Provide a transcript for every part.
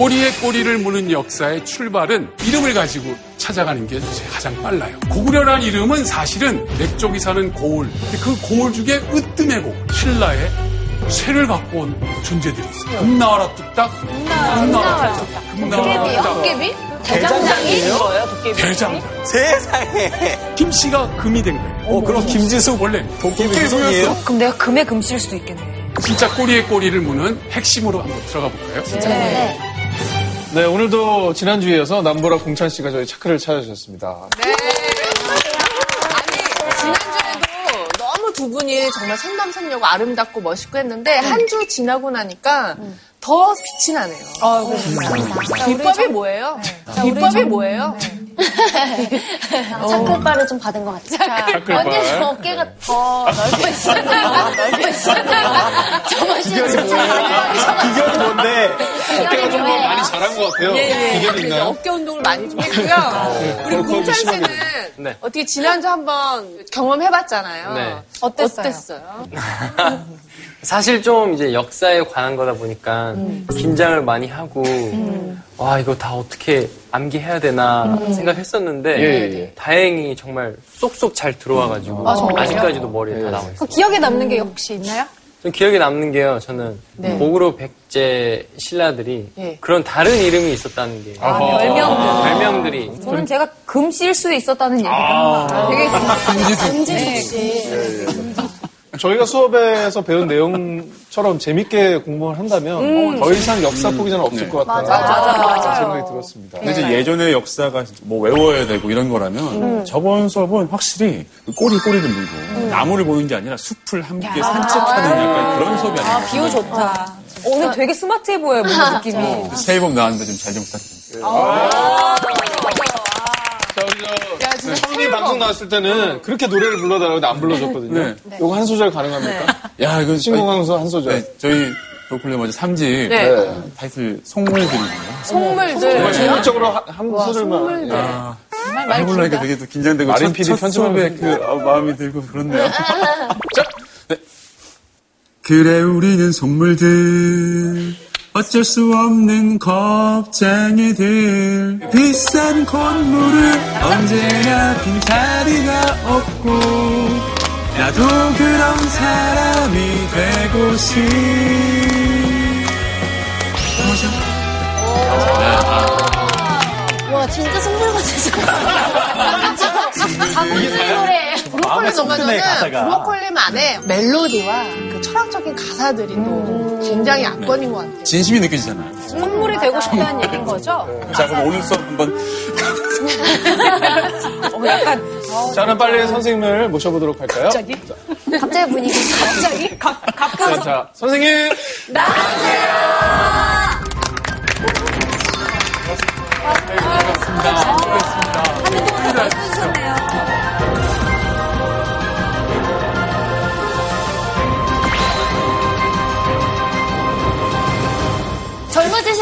꼬리에 꼬리를 무는 역사의 출발은 이름을 가지고 찾아가는 게 가장 빨라요. 고구려란 이름은 사실은 맥족이 사는 고을. 그 고을 중에 으뜸의 고, 신라의 쇠를 갖고 온 존재들이 있어요. 금나와라 뚝딱, 금나와라 뚝딱, 금나와라 뚝딱. 도깨비? 대장장이 거예요, 도깨비. 대장. 세상에. 김씨가 금이 된 거예요. 어, 그럼 김지숙 원래 도깨비 후손이에요? 그럼 내가 금의 금실 수도 있겠네. 진짜 꼬리에 꼬리를 무는 핵심으로 한번 들어가 볼까요? 네. 네, 오늘도 지난주에 이어서 남보라 공찬 씨가 저희 차크를 찾아주셨습니다. 네. 아니, 지난주에도 너무 두 분이 정말 선남선녀고 아름답고 멋있고 했는데, 한 주 지나고 나니까 더 빛이 나네요. 아, 그렇습니다. 비법이 뭐예요? 비법이 뭐예요? 차클바를 좀 받은 것 같아요. 차클바. 언니 어깨가 더 넓어 있어요. 넓어 있어요. 저번 주에 비결이 뭔데? 어깨가 좀 많이 자란 것 같아요. 비결이 그래서 있나요? 어깨 운동을 많이 좀 했고요. 우리 거의 공찬 씨는 네. 어떻게 지난주 한번 경험해봤잖아요. 네. 어땠어요? 어땠어요? 사실 좀 이제 역사에 관한 거다 보니까 긴장을 많이 하고 와 이거 다 어떻게 암기해야 되나 생각했었는데 예, 예, 예. 다행히 정말 쏙쏙 잘 들어와가지고 아, 직까지도 머리에 다 나와 있어요. 기억에 남는 게 혹시 있나요? 좀 기억에 남는 게요. 저는 네. 고구려 백제 신라들이 예. 그런 다른 이름이 있었다는 게 아하. 별명들. 별명들이 저는 제가 금실 수 있었다는 얘기가 되게 김지숙 씨. 저희가 수업에서 배운 내용처럼 재밌게 공부를 한다면 더 이상 역사 포기자는 없을 것 같다는 생각이 들었습니다. 근데 이제 예전의 역사가 뭐 외워야 되고 이런 거라면 저번 수업은 확실히 그 꼬리 꼬리를 물고 나무를 보는 게 아니라 숲을 함께 산책하는 약간 그런 수업이 아닌가. 비유 좋다. 오늘 되게 스마트해 보여요, 뭔가 느낌이. 새해 복 나왔는데 좀 잘 좀 부탁드립니다. 자, 우리 저 처음에 방송 나왔을 때는 그렇게 노래를 불러달라고 안 불러줬거든요. 네. 요거 한 소절 가능합니까? 야, 이거 신공항서 한 소절. 네, 저희 로컬리 먼저 3집 네. 타이틀 송물들이거든요. 속물들. 정말 실질적으로 한, 한 소절만. 예. 아, 해보려니까 되게 또 긴장되고 마린 첫, PD 첫 수업에 그 어, 마음이 들고 그렇네요. 자, 네. 그래 우리는 속물들 어쩔 수 없는 겁쟁이들 비싼 건물을 언제나 빈자리가 없고 나도 그런 사람이 되고 싶와 진짜 선물 같았어. 자본주의 노래. 브로콜리 가사가. 브로콜리만의 멜로디와 그 철학적인 가사들이 또 굉장히 압권인 것 같아요. 진심이 느껴지잖아요. 선물이 되고 싶다는 얘기인 거죠? 자 그럼 오늘 수업 한번 어, 약간 자, 그럼 빨리 선생님을 모셔보도록 할까요? 갑자기? 갑자기 분위기. 갑자기? 각, 자, 각각 자, 선생님! 젊어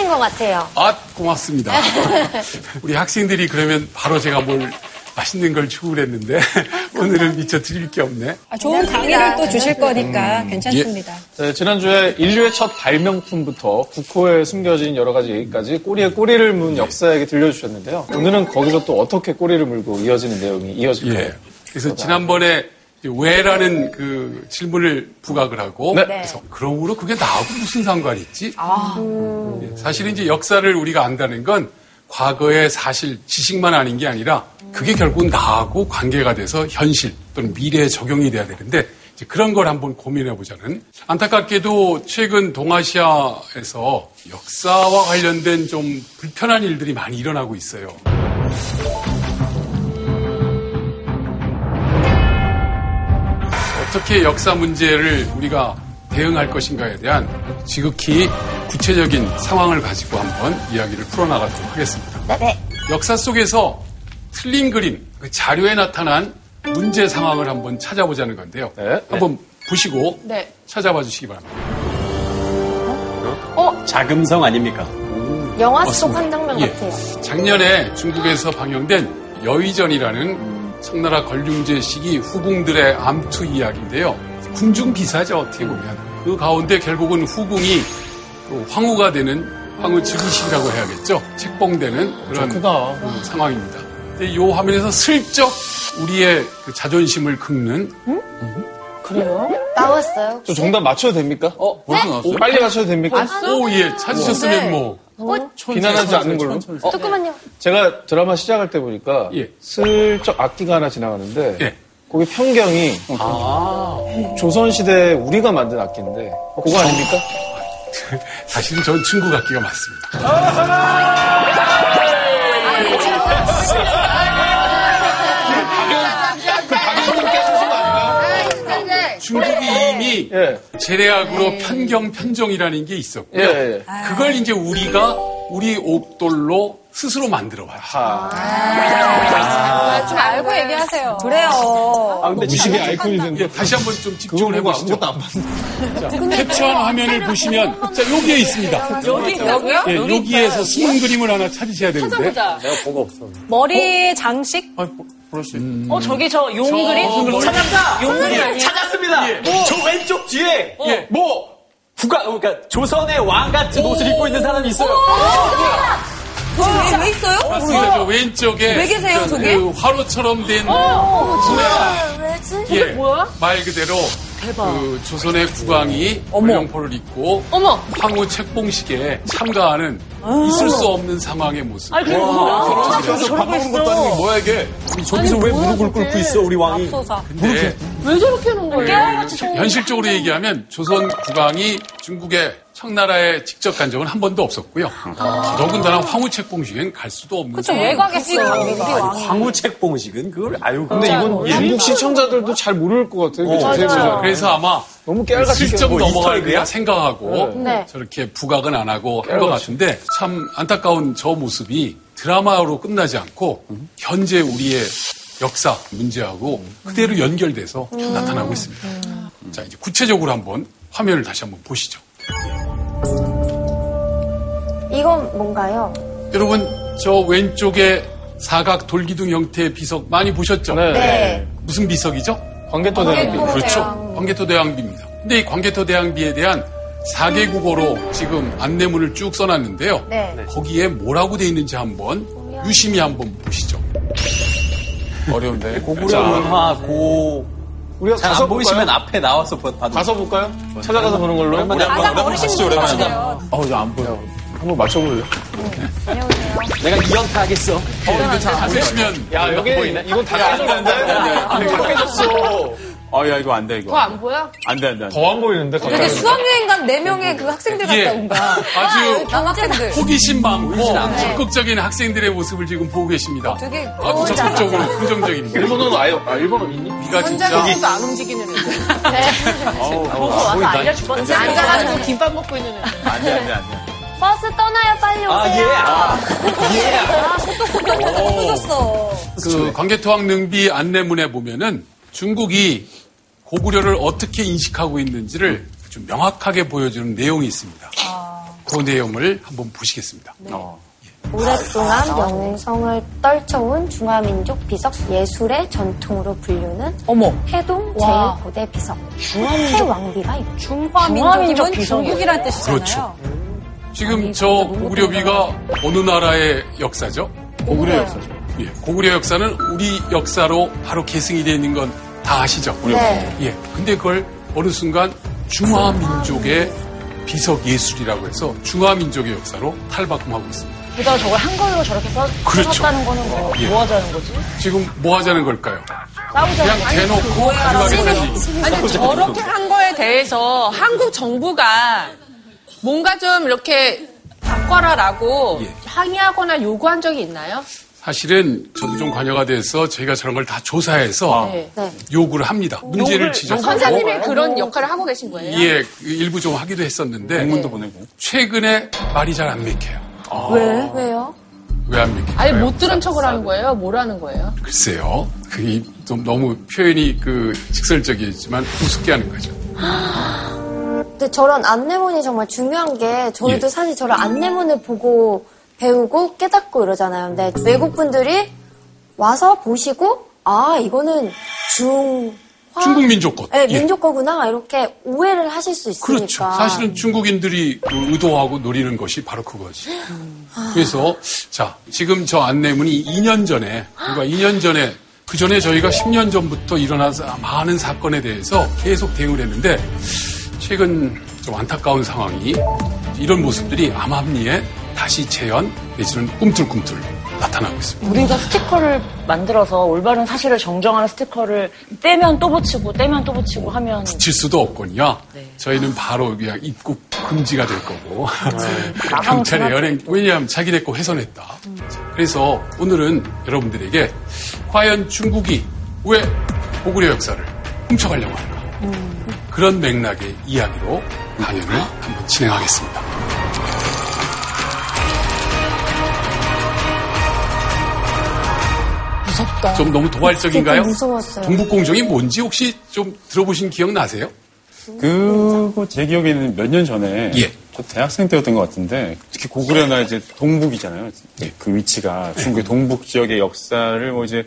지신 것 같아요. 아, 고맙습니다. 우리 학생들이 그러면 바로 제가 뭘 맛있는 걸 주고 그랬는데 오늘은 미처 드릴 게 없네. 아, 좋은 강의를 또 주실 거니까 괜찮습니다. 네, 지난주에 인류의 첫 발명품부터 국호에 숨겨진 여러 가지 얘기까지 꼬리에 꼬리를 문 역사 얘기 들려주셨는데요. 오늘은 거기서 또 어떻게 꼬리를 물고 이어지는 내용이 이어질까요? 예. 그래서 지난번에 왜라는 그 질문을 부각을 하고 네. 그래서 그러므로 그게 나하고 무슨 상관이 있지? 예, 사실은 이제 역사를 우리가 안다는 건 과거의 사실 지식만 아닌 게 아니라 그게 결국 나하고 관계가 돼서 현실 또는 미래에 적용이 돼야 되는데 이제 그런 걸 한번 고민해 보자는 안타깝게도 최근 동아시아에서 역사와 관련된 좀 불편한 일들이 많이 일어나고 있어요. 어떻게 역사 문제를 우리가 대응할 것인가에 대한 지극히 구체적인 상황을 가지고 한번 이야기를 풀어나가도록 하겠습니다. 네. 역사 속에서 틀린 그림, 그 자료에 나타난 문제 상황을 한번 찾아보자는 건데요. 네. 한번 보시고 네. 찾아봐 주시기 바랍니다. 자금성 아닙니까? 영화 속 한 장면 예. 같아요. 작년에 중국에서 방영된 여의전이라는 청나라 걸륭제 시기 후궁들의 암투 이야기인데요. 궁중 비사죠 어떻게 보면 그 가운데 결국은 후궁이 그 황후가 되는 황후 즉위식이라고 해야겠죠. 책봉되는 그런. 어, 상황입니다. 근데 이 화면에서 슬쩍 우리의 그 자존심을 긁는 나왔어요. 저 정답 맞춰도 됩니까? 어, 벌써 나왔어요? 빨리 맞춰도 됩니까? 오, 예, 찾으셨으면 뭐. 비난하지 않는 걸로. 조금만요. 제가 드라마 시작할 때 보니까 예. 슬쩍 악기가 하나 지나가는데 예. 거기 편경이 조선시대 우리가 만든 악기인데 그거 아닙니까? 사실은 전 중국 악기가 맞습니다. 중국이 이미 예. 재래악으로 편경, 편정이라는 게 예, 있었고요. 예. 그걸 이제 우리가 우리 옥돌로 스스로 만들어 봤죠. 아, 좀 알고 얘기하세요. 그래요. 아, 근데 무식의 아이콘이 예, 다시 한번 좀 집중을 보고 해보시죠. 아무것도 안 봤는데. 캡처한 화면을 보시면, 자, 여기에 있습니다. 여기 여기요? 예, 여기에서 숨은 그림을 하나 찾으셔야 되는데. 머리 장식? 아, 그럴 수있 어, 저기 저 용그림? 찾았다! 용그림. 찾았습니다! 저 왼쪽 뒤에! 뭐! 국가, 그러니까 조선의 왕 같은 옷을 입고 있는 사람이 있어요. 왜, 왜 있어요? 맞습니다. 저 왼쪽에. 왜 계세요, 저, 저기? 그 화로처럼 된. 왜지? 예, 말 그대로 그 조선의 국왕이 불령포를 입고 어머. 황후 책봉식에 참가하는 있을 수 없는 상황의 모습. 아니, 그게 뭐야? 앞에서 밥 먹는 것도 아니고 뭐야 이게? 저기서 왜 무릎을 꿇고 있어 우리 왕이? 근데 왜 저렇게 하는 거예요? 현실적으로 얘기하면 조선 국왕이 중국의 청나라에 직접 간 적은 한 번도 없었고요. 더더군다나 황후 책 봉식엔 갈 수도 없는 상황. 왜 가겠어. 우리 왕이. 황후 책 봉식은 그걸 아유. 근데 이건 중국 시청자들도 잘 모를 것 같아요. 자세히 보면. 그래서 아마 너무 깨알같이 슬쩍 뭐 넘어갈 이스터에그야? 거야 생각하고 네. 저렇게 부각은 안 하고 한 것 같은데 참 안타까운 저 모습이 드라마로 끝나지 않고 현재 우리의 역사 문제하고 그대로 연결돼서 나타나고 있습니다. 자 이제 구체적으로 한번 화면을 다시 한번 보시죠. 이건 뭔가요? 여러분 저 왼쪽에 사각 돌기둥 형태의 비석 많이 보셨죠? 네. 네. 무슨 비석이죠? 광개토 대왕비. 그렇죠. 광개토 대왕비입니다. 근데 이 광개토 대왕비에 대한 4개 국어로 지금 안내문을 쭉 써놨는데요. 네. 거기에 뭐라고 돼 있는지 한번 유심히 한번 보시죠. 어려운데. 고구려 문화 고. 우리가 잘 가서 안 보이시면 볼까요? 앞에 나와서 봐도. 가서 볼까요? 찾아가서 보는 걸로. 우리 한번 어르신 오랜만에. 같아요. 어, 이제 안 보여. 한번 맞춰볼래요? 내가 이연타 하겠어. 어, 근데 잘 보시면 야, 여기 이건 다 깨졌는데? 다 깨졌어. 아, 야, 이거 안 돼, 이거. 더 안 보여? 안 돼, 안 돼. 안 돼. 더 안 보이는데, 되게 갑자기. 수학여행 간 4명의 그 학생들 같다, 예. 뭔가. 아주 남학생들. 호기심 많고 적극적인 학생들의 모습을 지금 보고 계십니다. 되게 아주 적극적으로 긍정적입니다. 일본어는 아예, 아, 일본어 있니? 네가 진짜 혼자서도 안 움직이는 애들. 보고 와서 알려줄 뻔했어. 앉아가지고 김밥 먹고 있는 애들. 안 돼, 안 돼, 안 돼. 버스 떠나요, 빨리 오세요. 아, 예. 아, 터졌어. 그 광개토왕 능비 안내문에 보면은 중국이 고구려를 어떻게 인식하고 있는지를 좀 명확하게 보여주는 내용이 있습니다. 그 내용을 한번 보시겠습니다. 오랫동안 명성을 떨쳐온 중화민족 비석 예술의 전통으로 불리는 어머. 해동 와. 제5대 비석 해왕비가 있고 중화민족이면 중국이란 뜻이잖아요. 그렇죠. 지금 저 고구려비가 어느 나라의 역사죠? 고구려 역사죠. 예, 고구려 역사는 우리 역사로 바로 계승이 되어 있는 건 다 아시죠? 네. 예. 근데 그걸 어느 순간 중화민족의 비석 예술이라고 해서 중화민족의 역사로 탈바꿈하고 있습니다. 게다가 저걸 한글로 저렇게 써, 그렇죠. 썼다는 거는 뭐, 예. 뭐 하자는 거지? 지금 뭐 하자는 걸까요? 싸우자는 그냥 대놓고 가져가겠다는 얘기. 아니 저렇게 한 거에 대해서 한국 정부가 뭔가 좀 이렇게 바꿔라라고 예. 항의하거나 요구한 적이 있나요? 사실은 저도 좀 관여가 돼서 저희가 저런 걸 다 조사해서 네. 네. 요구를 합니다. 문제를 지적하고. 선생님이 그런 역할을 하고 계신 거예요? 예, 그 일부 좀 하기도 했었는데 공문도 보내고. 최근에 말이 잘안 맥혀요. 왜? 왜요? 왜안 맥혀요? 아예 못 들은 척을 하는 거예요? 뭐라는 거예요? 글쎄요. 그게 좀 너무 표현이 그 직설적이지만 우습게 하는 거죠. 근데 저런 안내문이 정말 중요한 게 저희도 예. 사실 저런 안내문을 보고 배우고 깨닫고 이러잖아요. 근데 외국 분들이 와서 보시고 아 이거는 중국 민족 것. 네, 예. 민족 거구나 이렇게 오해를 하실 수 있으니까. 그렇죠. 사실은 중국인들이 의도하고 노리는 것이 바로 그거지. 그래서 자 지금 저 안내문이 2년 전에 그러니까 2년 전에 그 전에 저희가 10년 전부터 일어난 많은 사건에 대해서 계속 대응을 했는데 최근 좀 안타까운 상황이 이런 모습들이 암암리에 다시 재현 내지는 꿈틀꿈틀 나타나고 있습니다. 우리가 스티커를 만들어서 올바른 사실을 정정하는 스티커를 떼면 또 붙이고 떼면 또 붙이고 하면 붙일 수도 없거든요. 저희는 바로 그냥 입국 금지가 될 거고 경찰에 연행 왜냐하면 자기네 거 훼손했다. 자, 그래서 오늘은 여러분들에게 과연 중국이 왜 고구려 역사를 훔쳐가려고 할까? 그런 맥락의 이야기로 강연을 한번 진행하겠습니다. 무섭다. 좀 너무 도발적인가요? 무서웠어요. 동북공정이 뭔지 혹시 좀 들어보신 기억 나세요? 그거 제 기억에는 몇 년 전에 예. 저 대학생 때였던 것 같은데 특히 고구려나 이제 동북이잖아요. 그 위치가 중국의 동북 지역의 역사를 뭐 이제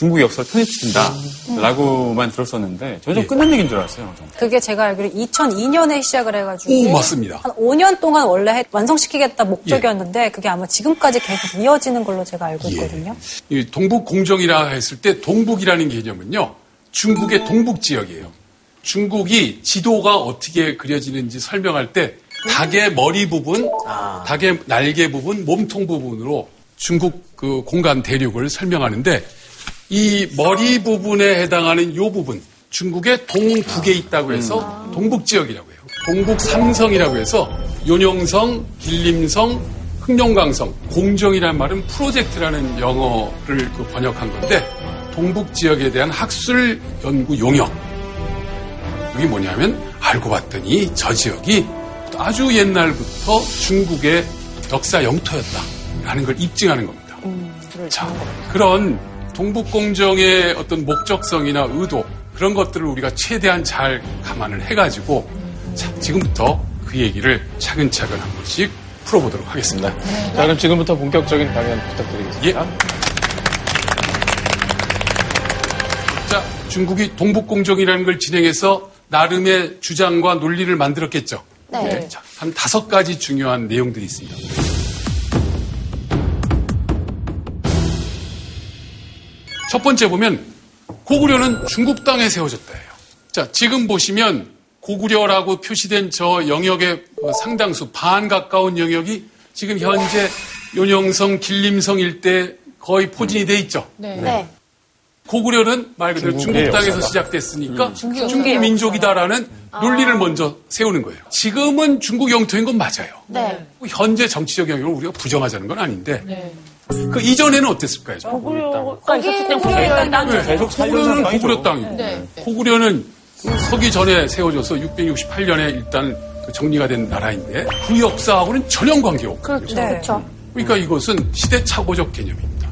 중국 역사를 편입시킨다라고만 들었었는데 저는 좀 끝난 얘기인 줄 알았어요. 저는. 그게 제가 알기로 2002년에 시작을 해가지고 오, 맞습니다. 한 5년 동안 원래 해- 완성시키겠다 목적이었는데 그게 아마 지금까지 계속 이어지는 걸로 제가 알고 있거든요. 이 동북 공정이라 했을 때 동북이라는 개념은요 중국의 동북 지역이에요. 중국이 지도가 어떻게 그려지는지 설명할 때 닭의 머리 부분, 닭의 날개 부분, 몸통 부분으로 중국 그 공간 대륙을 설명하는데 이 머리 부분에 해당하는 요 부분 중국의 동북에 있다고 해서 동북 지역이라고 해요. 동북 삼성이라고 해서 요령성, 길림성, 흑룡강성, 공정이라는 말은 프로젝트라는 영어를 그 번역한 건데 동북 지역에 대한 학술 연구 용역. 이게 뭐냐면 알고 봤더니 저 지역이 아주 옛날부터 중국의 역사 영토였다라는 걸 입증하는 겁니다. 자, 그런 동북공정의 어떤 목적성이나 의도 그런 것들을 우리가 최대한 잘 감안을 해가지고 자, 지금부터 그 얘기를 차근차근 한 번씩 풀어보도록 하겠습니다. 자, 그럼 지금부터 본격적인 강연 부탁드리겠습니다. 자, 중국이 동북공정이라는 걸 진행해서 나름의 주장과 논리를 만들었겠죠. 네. 자, 한 다섯 가지 중요한 내용들이 있습니다. 첫 번째 보면 고구려는 중국 땅에 세워졌다예요. 자, 지금 보시면 고구려라고 표시된 저 영역의 어, 상당수 반 가까운 영역이 지금 현재 요령성, 길림성 일대 거의 포진이 돼 있죠. 네. 고구려는 말 그대로 중국 땅에서 역사다. 시작됐으니까 중국 민족이다라는 논리를 먼저 세우는 거예요. 지금은 중국 영토인 건 맞아요. 네. 현재 정치적 영역을 우리가 부정하자는 건 아닌데 그 이전에는 어땠을까요? 고구려가 있었을 땐 고구려 땅이 네. 계속 고구려는 땅이죠. 고구려 땅이고 네. 고구려는 서기 전에 세워져서 668년에 일단 그 정리가 된 나라인데 그 역사하고는 전혀 관계없고 그렇죠. 네. 그렇죠. 그러니까 이것은 시대착오적 개념입니다.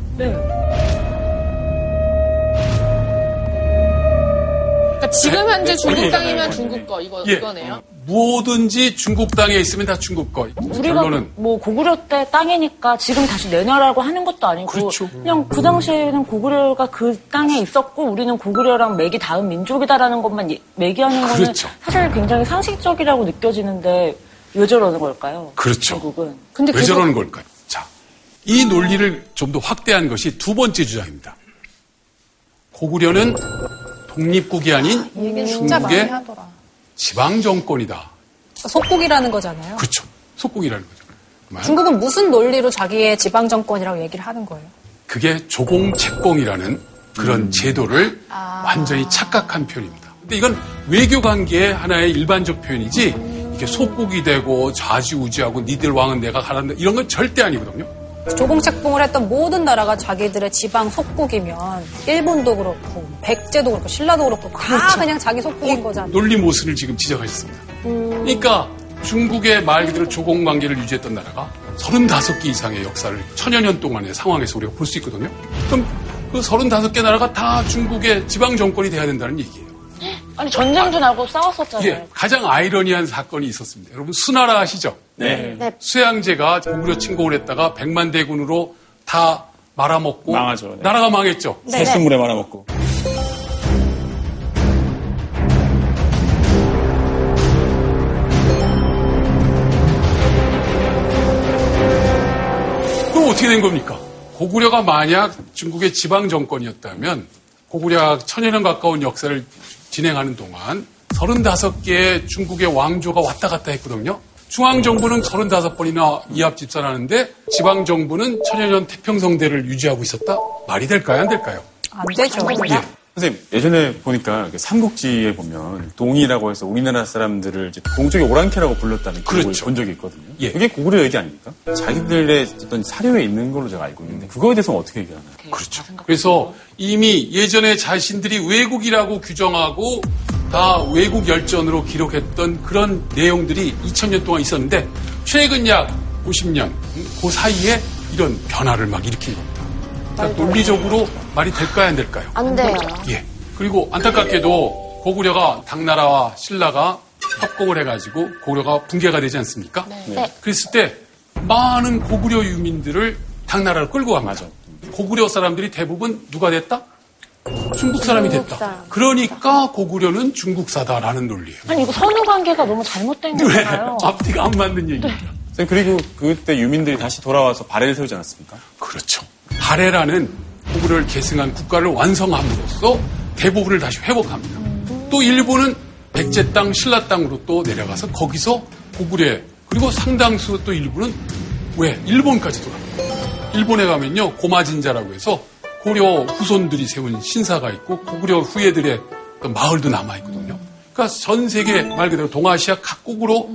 그러니까 지금 현재 중국 아니, 땅이면 중국 거 이거 예. 이거네요. 뭐든지 중국 땅에 있으면 다 중국 거. 우리가 결론은 뭐 고구려 때 땅이니까 지금 다시 내놔라고 하는 것도 아니고 그렇죠. 그냥 그 당시에는 고구려가 그 땅에 있었고 우리는 고구려랑 맥이 닿은 민족이다라는 것만 예- 매기하는 거는 그렇죠. 사실 굉장히 상식적이라고 느껴지는데 왜 저러는 걸까요? 그렇죠. 중국은 근데 왜 계속- 저러는 걸까요? 자, 이 논리를 좀 더 확대한 것이 두 번째 주장입니다. 고구려는 독립국이 아닌 많이 중국의. 지방 정권이다. 속국이라는 거잖아요. 그렇죠. 속국이라는 거죠. 중국은 무슨 논리로 자기의 지방 정권이라고 얘기를 하는 거예요? 그게 조공채공이라는 그런 제도를 완전히 착각한 표현입니다. 근데 이건 외교 관계의 하나의 일반적 표현이지 이게 속국이 되고 좌지우지하고 니들 왕은 내가 가란다 이런 건 절대 아니거든요. 조공책봉을 했던 모든 나라가 자기들의 지방 속국이면 일본도 그렇고 백제도 그렇고 신라도 그렇고 다 그냥 자기 속국인 거잖아요. 논리 모순을 지금 지적하셨습니다. 그러니까 중국의 말 그대로 조공 관계를 유지했던 나라가 35개 이상의 역사를 천여 년 동안의 상황에서 우리가 볼 수 있거든요. 그럼 그 35개 나라가 다 중국의 지방 정권이 돼야 된다는 얘기예요. 아니 전쟁도 나고 싸웠었잖아요. 예, 가장 아이러니한 사건이 있었습니다. 여러분 수나라 아시죠? 네. 네. 수양제가 고구려 침공을 했다가 백만 대군으로 다 말아먹고 망하죠, 네. 나라가 망했죠. 네. 새물에 네. 말아먹고. 그럼 어떻게 된 겁니까? 고구려가 만약 중국의 지방 정권이었다면 고구려 천여 년 가까운 역사를 진행하는 동안 35개의 중국의 왕조가 왔다 갔다 했거든요. 중앙정부는 35번이나 이합 집산하는데 지방정부는 천여년 태평성대를 유지하고 있었다? 말이 될까요? 안 될까요? 안 되죠. 예. 선생님, 예전에 보니까 그 삼국지에 보면 동이라고 해서 우리나라 사람들을 동쪽의 오랑캐라고 불렀다는 기록을 그렇죠. 본 적이 있거든요. 예. 그게 고구려 얘기 아닙니까? 자기들의 어떤 사료에 있는 걸로 제가 알고 있는데 그거에 대해서는 어떻게 얘기하나요? 그렇죠. 그래서 이미 예전에 자신들이 외국이라고 규정하고 다 외국 열전으로 기록했던 그런 내용들이 2000년 동안 있었는데 최근 약 50년 그 사이에 이런 변화를 막 일으킨 겁니다. 그러니까 논리적으로 말이 될까요 안 될까요? 안 돼요. 예. 그리고 안타깝게도 고구려가 당나라와 신라가 협공을 해가지고 고구려가 붕괴가 되지 않습니까? 네. 그랬을 때 많은 고구려 유민들을 당나라로 끌고 갑니다. 고구려 사람들이 대부분 누가 됐다? 중국 사람이 중국 됐다. 사람. 그러니까 고구려는 중국사다라는 논리예요. 아니 이거 선후 관계가 너무 잘못된 네. 거잖아요. 앞뒤가 안 맞는 얘기입니다. 선생님, 그리고 그때 유민들이 다시 돌아와서 발해를 세우지 않았습니까? 그렇죠. 발해라는 고구려를 계승한 국가를 완성함으로써 대부분을 다시 회복합니다. 또 일본은 백제 땅, 신라 땅으로 또 내려가서 거기서 고구려 그리고 상당수 또 일부는 왜 일본까지 돌아갑니다. 일본에 가면요 고마진자라고 해서 고려 후손들이 세운 신사가 있고 고구려 후예들의 마을도 남아 있거든요. 그러니까 전 세계 말 그대로 동아시아 각국으로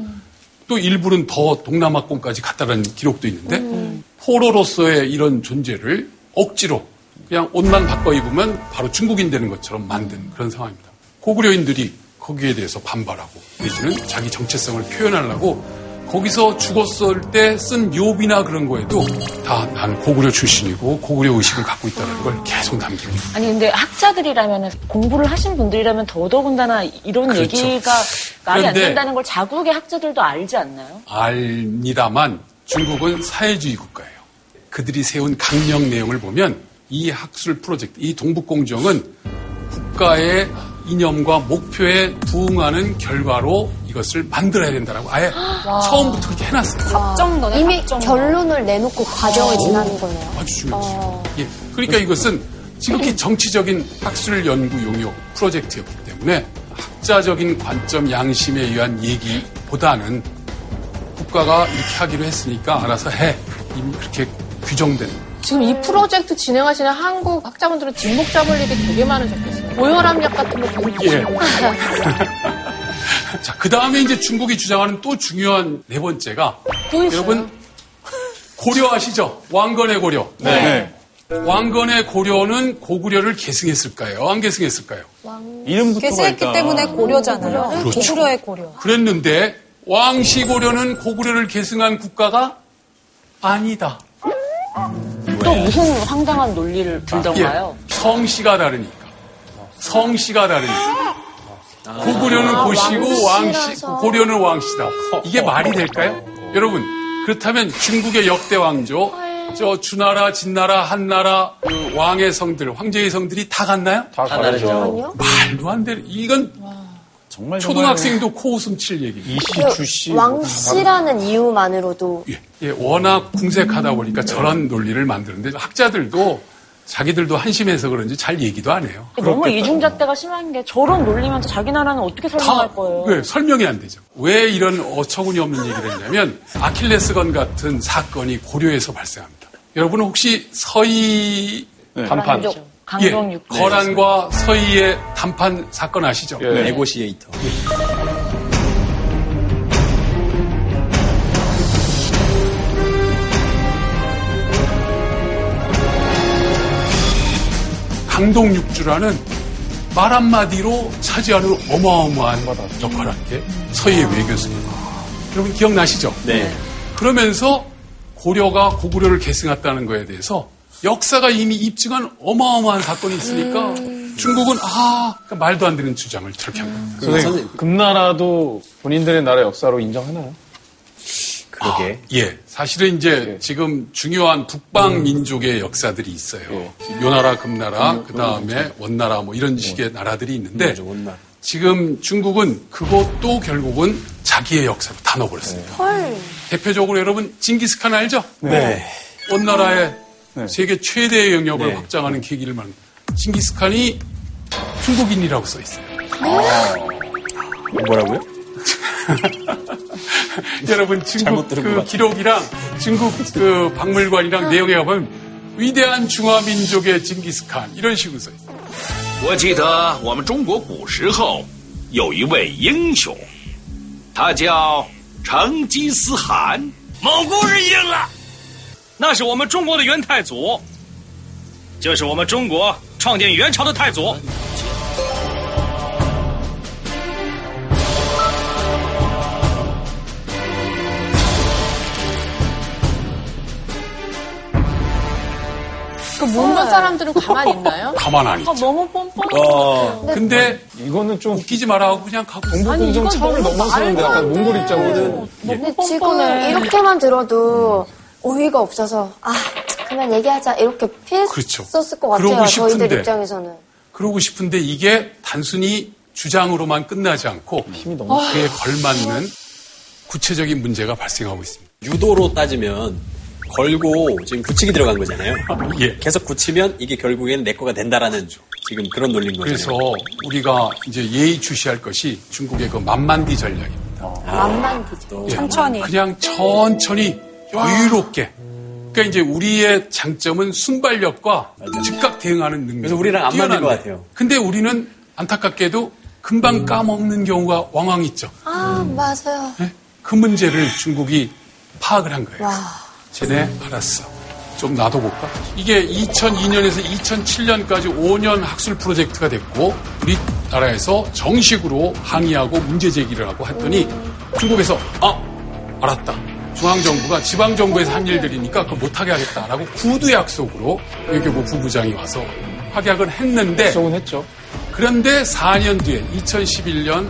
또 일부는 더 동남아권까지 갔다는 기록도 있는데 포로로서의 이런 존재를 억지로 그냥 옷만 바꿔 입으면 바로 중국인 되는 것처럼 만든 그런 상황입니다. 고구려인들이 거기에 대해서 반발하고 내지는 자기 정체성을 표현하려고 거기서 죽었을 때쓴 묘비나 그런 거에도 다 난 고구려 출신이고 고구려 의식을 갖고 있다는 걸 계속 남기고 있어요. 아니 근데 학자들이라면 공부를 하신 분들이라면 더더군다나 이런 그렇죠. 얘기가 말이 안 그런데- 된다는 걸 자국의 학자들도 알지 않나요? 압니다만 중국은 사회주의 국가예요. 그들이 세운 강령 내용을 보면 이 학술 프로젝트, 이 동북공정은 국가의 이념과 목표에 부응하는 결과로 이것을 만들어야 된다라고 아예 처음부터 그렇게 해놨어요. 합정 너네 이미 합정. 결론을 내놓고 과정을 지나는 거네요. 아주 중요하죠. 예. 그러니까 이것은 지극히 정치적인 학술 연구 용역 프로젝트였기 때문에 학자적인 관점 양심에 의한 얘기보다는 국가가 이렇게 하기로 했으니까 알아서 해. 이미 그렇게 규정된. 지금 이 프로젝트 진행하시는 한국 학자분들은 뒷목 잡을 일이 되게 많으셨겠어요. 고혈압약 같은 거 계속 예. 자, 그 다음에 이제 중국이 주장하는 또 중요한 네 번째가 여러분 고려 아시죠? 왕건의 고려. 네. 왕건의 고려는 고구려를 계승했을까요? 안 계승했을까요? 이름부터가 계승했기 일단 때문에 고려잖아요. 그렇죠. 고구려의 고려. 그랬는데 왕시 고려는 고구려를 계승한 국가가 아니다. 또 무슨 황당한 논리를 들던가요? 예, 성씨가 다르니까. 성씨가 다르니까. 고구려는 고시고 왕씨, 고려는 왕씨다. 이게 말이 될까요? 여러분, 그렇다면 중국의 역대 왕조, 저 주나라, 진나라, 한나라, 그 왕의 성들, 황제의 성들이 다 갔나요? 다 다르죠. 아니요? 말도 안 돼. 이건 정말 초등학생도 코웃음 칠 얘기. 이씨, 주씨. 그 왕씨라는 이유만으로도 예, 예, 워낙 궁색하다 보니까 저런 논리를 만드는데 학자들도 자기들도 한심해서 그런지 잘 얘기도 안 해요. 너무 이중잣대가 심한 게 저런 논리면서 자기 나라는 어떻게 설명할 거예요? 왜 설명이 안 되죠. 왜 이런 어처구니 없는 얘기를 했냐면 아킬레스건 같은 사건이 고려에서 발생합니다. 여러분은 혹시 서희 단판. 강조, 강동 예, 육 거란과 서희의 단판 사건 아시죠? 예. 네고시에이터. 강동 육주라는 말 한마디로 차지하는 어마어마한 역할을 한 게 서희의 외교수입니다. 여러분 기억나시죠? 네. 그러면서 고려가 고구려를 계승했다는 거에 대해서 역사가 이미 입증한 어마어마한 사건이 있으니까 중국은 아 그러니까 말도 안 되는 주장을 저렇게 합니다. 선생님, 금나라도 본인들의 나라 역사로 인정하나요? 그러게. 예, 사실은 이제 지금 중요한 북방 민족의 역사들이 있어요. 요나라, 금나라, 그 다음에 원나라 뭐 이런 식의 나라들이 있는데 원나. 지금 중국은 그것도 결국은 자기의 역사로 다 넣어버렸습니다. 헐. 대표적으로 여러분 징기스칸 알죠? 네. 원나라의 네. 세계 최대의 영역을 네. 확장하는 계기를 만 징기스칸이 중국인이라고 써 있어요. 뭐라고요? 여러분 중국 잘못 들은 것 그 같아요. 기록이랑 중국 그 박물관이랑 내용에 가보면 위대한 중화민족의 징기스칸 이런 식으로 써 있어요. 我记得我们中国古时候有一位英雄，他叫成吉思汗。蒙古人赢了，那是我们中国的元太祖，这是我们中国创建元朝的太祖。 그 몽골 사람들은 가만히 있나요? 가만 안 있죠. 너무 뻔뻔해. 어, 근데 이거는 좀 웃기지 마라 하고 그냥 가고 있어요. 동북공정 차원을 넘어서는데 약간 몽골 입장으로는 근데 지금 이렇게만 들어도 어이가 없어서 아 그만 얘기하자 이렇게 그렇죠. 피했었을 것 같아요. 그러고 저희들 싶은데. 입장에서는. 그러고 싶은데 이게 단순히 주장으로만 끝나지 않고 그에 걸맞는 구체적인 문제가 발생하고 있습니다. 유도로 따지면 걸고 지금 굳히기 들어간 거잖아요. 예. 계속 굳히면 이게 결국엔 내 거가 된다라는 지금 그런 논리인 거잖아요. 그래서 우리가 이제 예의 주시할 것이 중국의 그 만만디 전략입니다. 만만 디죠. 예. 천천히. 그냥 천천히 여유롭게. 그러니까 이제 우리의 장점은 순발력과 즉각 대응하는 능력. 그래서 우리랑 안 맞는 것 같아요. 근데 우리는 안타깝게도 금방 까먹는 경우가 왕왕 있죠. 아 맞아요. 예? 그 문제를 중국이 파악을 한 거예요. 와. 쟤네 알았어. 좀 놔둬볼까? 이게 2002년에서 2007년까지 5년 학술 프로젝트가 됐고 우리나라에서 정식으로 항의하고 문제 제기를 하고 했더니 중국에서 아 알았다. 중앙정부가 지방정부에서 한 일들이니까 그거 못하게 하겠다라고 구두 약속으로 외교부 부부장이 와서 확약을 했는데 했죠. 그런데 4년 뒤에 2011년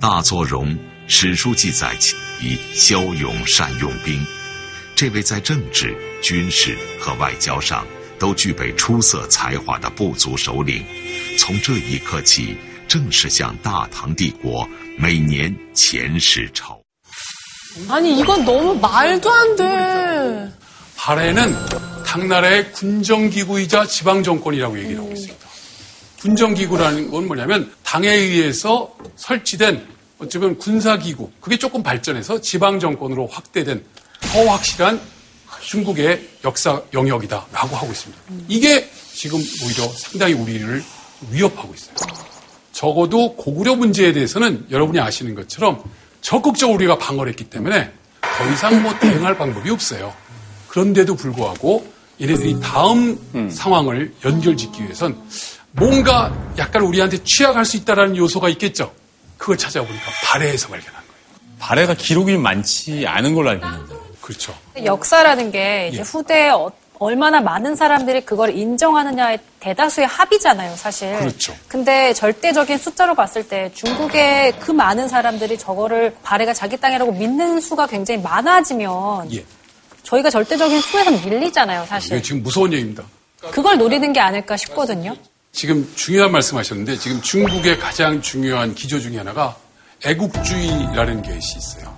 大作荣，史书记载其骁勇善用兵，这位在政治、军事和外交上都具备出色才华的部族首领，从这一刻起，正式向大唐帝国每年遣使朝。 아니 이건 너무 말도 안 돼. 발해는 당나라의 군정기구이자 지방정권이라고 얘기를 하고 있습니다. 군정기구라는 건 뭐냐면 당에 의해서 설치된 어쩌면 군사기구, 그게 조금 발전해서 지방정권으로 확대된 더 확실한 중국의 역사 영역이다라고 하고 있습니다. 이게 지금 오히려 상당히 우리를 위협하고 있어요. 적어도 고구려 문제에 대해서는 여러분이 아시는 것처럼 적극적으로 우리가 방어를 했기 때문에 더 이상 뭐 대응할 방법이 없어요. 그런데도 불구하고 얘네들이 다음 상황을 연결짓기 위해선 뭔가 약간 우리한테 취약할 수 있다는 요소가 있겠죠. 그걸 찾아보니까 발해에서 발견한 거예요. 발해가 기록이 많지 않은 걸로 알고 있는데. 그렇죠. 역사라는 게 이제 예. 후대에 어- 얼마나 많은 사람들이 그걸 인정하느냐의 대다수의 합이잖아요, 사실. 그렇죠. 근데 절대적인 숫자로 봤을 때 중국의 그 많은 사람들이 저거를 발해가 자기 땅이라고 믿는 수가 굉장히 많아지면 예. 저희가 절대적인 수에서 밀리잖아요, 이게 사실. 지금 무서운 얘기입니다. 그걸 노리는 게 아닐까 싶거든요. 지금 중요한 말씀하셨는데 지금 중국의 가장 중요한 기조 중에 하나가 애국주의라는 것이 있어요.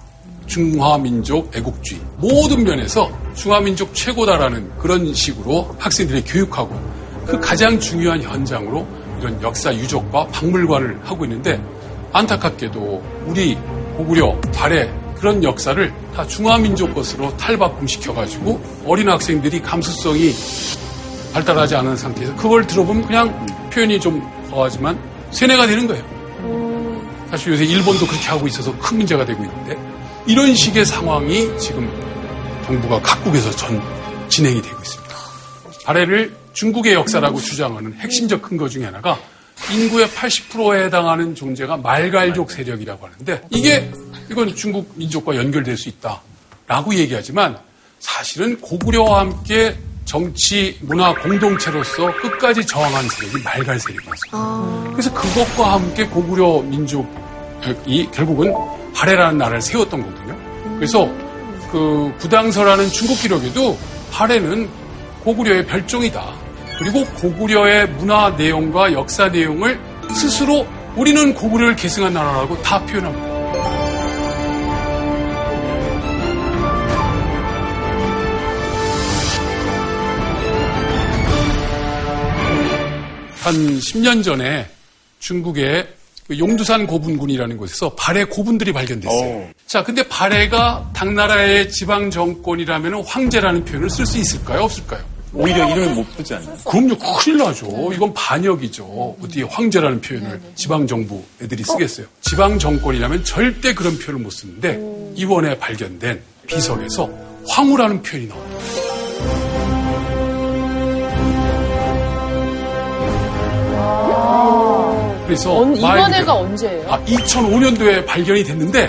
중화민족 애국주의. 모든 면에서 중화민족 최고다라는 그런 식으로 학생들이 교육하고 그 가장 중요한 현장으로 이런 역사 유적과 박물관을 하고 있는데 안타깝게도 우리 고구려 발해 그런 역사를 다 중화민족 것으로 탈바꿈시켜가지고 어린 학생들이 감수성이 발달하지 않은 상태에서 그걸 들어보면 그냥 표현이 좀 거하지만 세뇌가 되는 거예요. 사실 요새 일본도 그렇게 하고 있어서 큰 문제가 되고 있는데 이런 식의 상황이 지금 동북아 각국에서 전 진행이 되고 있습니다. 발해를 중국의 역사라고 주장하는 핵심적 근거 중에 하나가 인구의 80%에 해당하는 존재가 말갈족 세력이라고 하는데 이게 이건 중국 민족과 연결될 수 있다라고 얘기하지만 사실은 고구려와 함께 정치, 문화 공동체로서 끝까지 저항한 세력이 말갈 세력이었어요. 그래서 그것과 함께 고구려 민족이 결국은 발해라는 나라를 세웠던 거거든요. 그래서 그 부당서라는 중국 기록에도 발해는 고구려의 별종이다. 그리고 고구려의 문화 내용과 역사 내용을 스스로 우리는 고구려를 계승한 나라라고 다 표현합니다. 한 10년 전에 중국의 그 용두산 고분군이라는 곳에서 발해 고분들이 발견됐어요. 자, 근데 발해가 당나라의 지방 정권이라면 황제라는 표현을 쓸 수 있을까요? 없을까요? 오히려 이름을 못 쓰지 않나요? 그럼요, 큰일 나죠. 이건 반역이죠. 어떻게 황제라는 표현을 지방 정부 애들이 쓰겠어요. 지방 정권이라면 절대 그런 표현을 못 쓰는데 이번에 발견된 비석에서 황후라는 표현이 나옵니다. 그래서 언- 말 이번 해가 언제예요? 아, 2005년도에 발견이 됐는데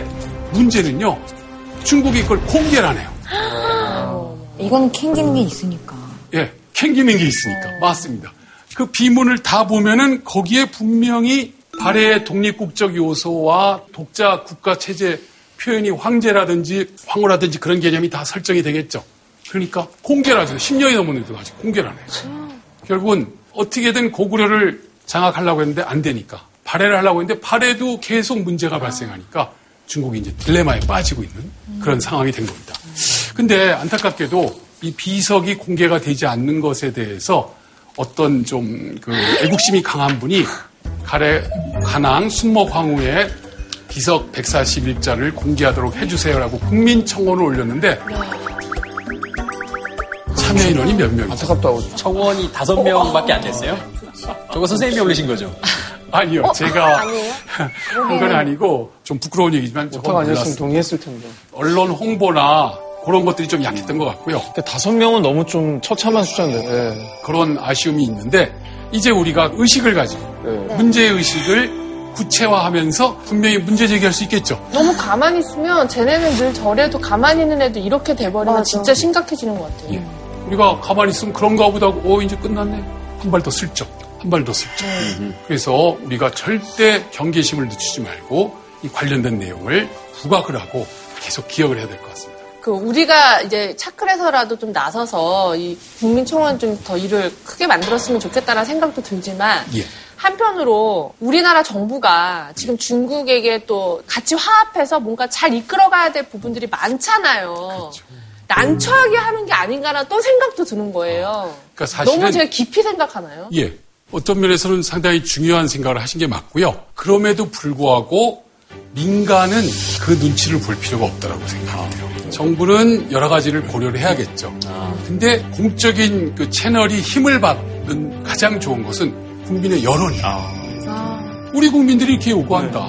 문제는요. 중국이 그걸 공개를 안 해요. 이건 캥기는 게 있으니까. 예, 캥기는 게 있으니까. 맞습니다. 그 비문을 다 보면은 거기에 분명히 발해의 독립국적 요소와 독자 국가 체제 표현이 황제라든지 황후라든지 그런 개념이 다 설정이 되겠죠. 그러니까 공개를 하죠. 10년이 넘었는데도 아직 공개를 안 해요. 결국은 어떻게든 고구려를 장악하려고 했는데 안 되니까 발해를 하려고 했는데 발해도 계속 문제가 발생하니까 중국이 이제 딜레마에 빠지고 있는 그런 상황이 된 겁니다. 근데 안타깝게도 이 비석이 공개가 되지 않는 것에 대해서 어떤 좀 그 애국심이 강한 분이 가래 가낭 순목 황후의 비석 141자를 공개하도록 해주세요라고 국민 청원을 올렸는데 참여 인원이 몇 명이죠? 안타깝다고. 청원이 다섯 명밖에 안 됐어요? 저거 선생님이 올리신 거죠? 아니요, 어? 제가 아니에요? 한건 아니고 좀 부끄러운 얘기지만 저건 아니었으면. 동의했을 텐데. 언론 홍보나 그런 것들이 좀 약했던 것 같고요. 다섯 명은 너무 좀 처참한 숫자인데. 예. 그런 아쉬움이 있는데 이제 우리가 의식을 가지고 네. 문제 의식을 구체화하면서 분명히 문제 제기할 수 있겠죠. 너무 가만히 있으면 쟤네는 늘 저래도 가만히 있는 애도 이렇게 돼버리면 진짜 심각해지는 것 같아요. 예. 우리가 가만히 있으면 그런가 보다 하고 어 이제 끝났네. 한 발 더 슬쩍. 한 발더 슬쩍. 그래서 우리가 절대 경계심을 늦추지 말고 이 관련된 내용을 부각을 하고 계속 기억을 해야 될 것 같습니다. 그 우리가 이제 차클에서라도 좀 나서서 이 국민청원 좀 더 일을 크게 만들었으면 좋겠다는 생각도 들지만 예. 한편으로 우리나라 정부가 지금 중국에게 또 같이 화합해서 뭔가 잘 이끌어가야 될 부분들이 많잖아요. 난처하게 하는 게 아닌가라는 또 생각도 드는 거예요. 그러니까 사실은 너무 제가 깊이 생각하나요? 예. 어떤 면에서는 상당히 중요한 생각을 하신 게 맞고요. 그럼에도 불구하고 민간은 그 눈치를 볼 필요가 없다고 생각합니다. 정부는 여러 가지를 고려를 해야겠죠. 근데 공적인 그 채널이 힘을 받는 가장 좋은 것은 국민의 여론이에요. 우리 국민들이 이렇게 요구한다.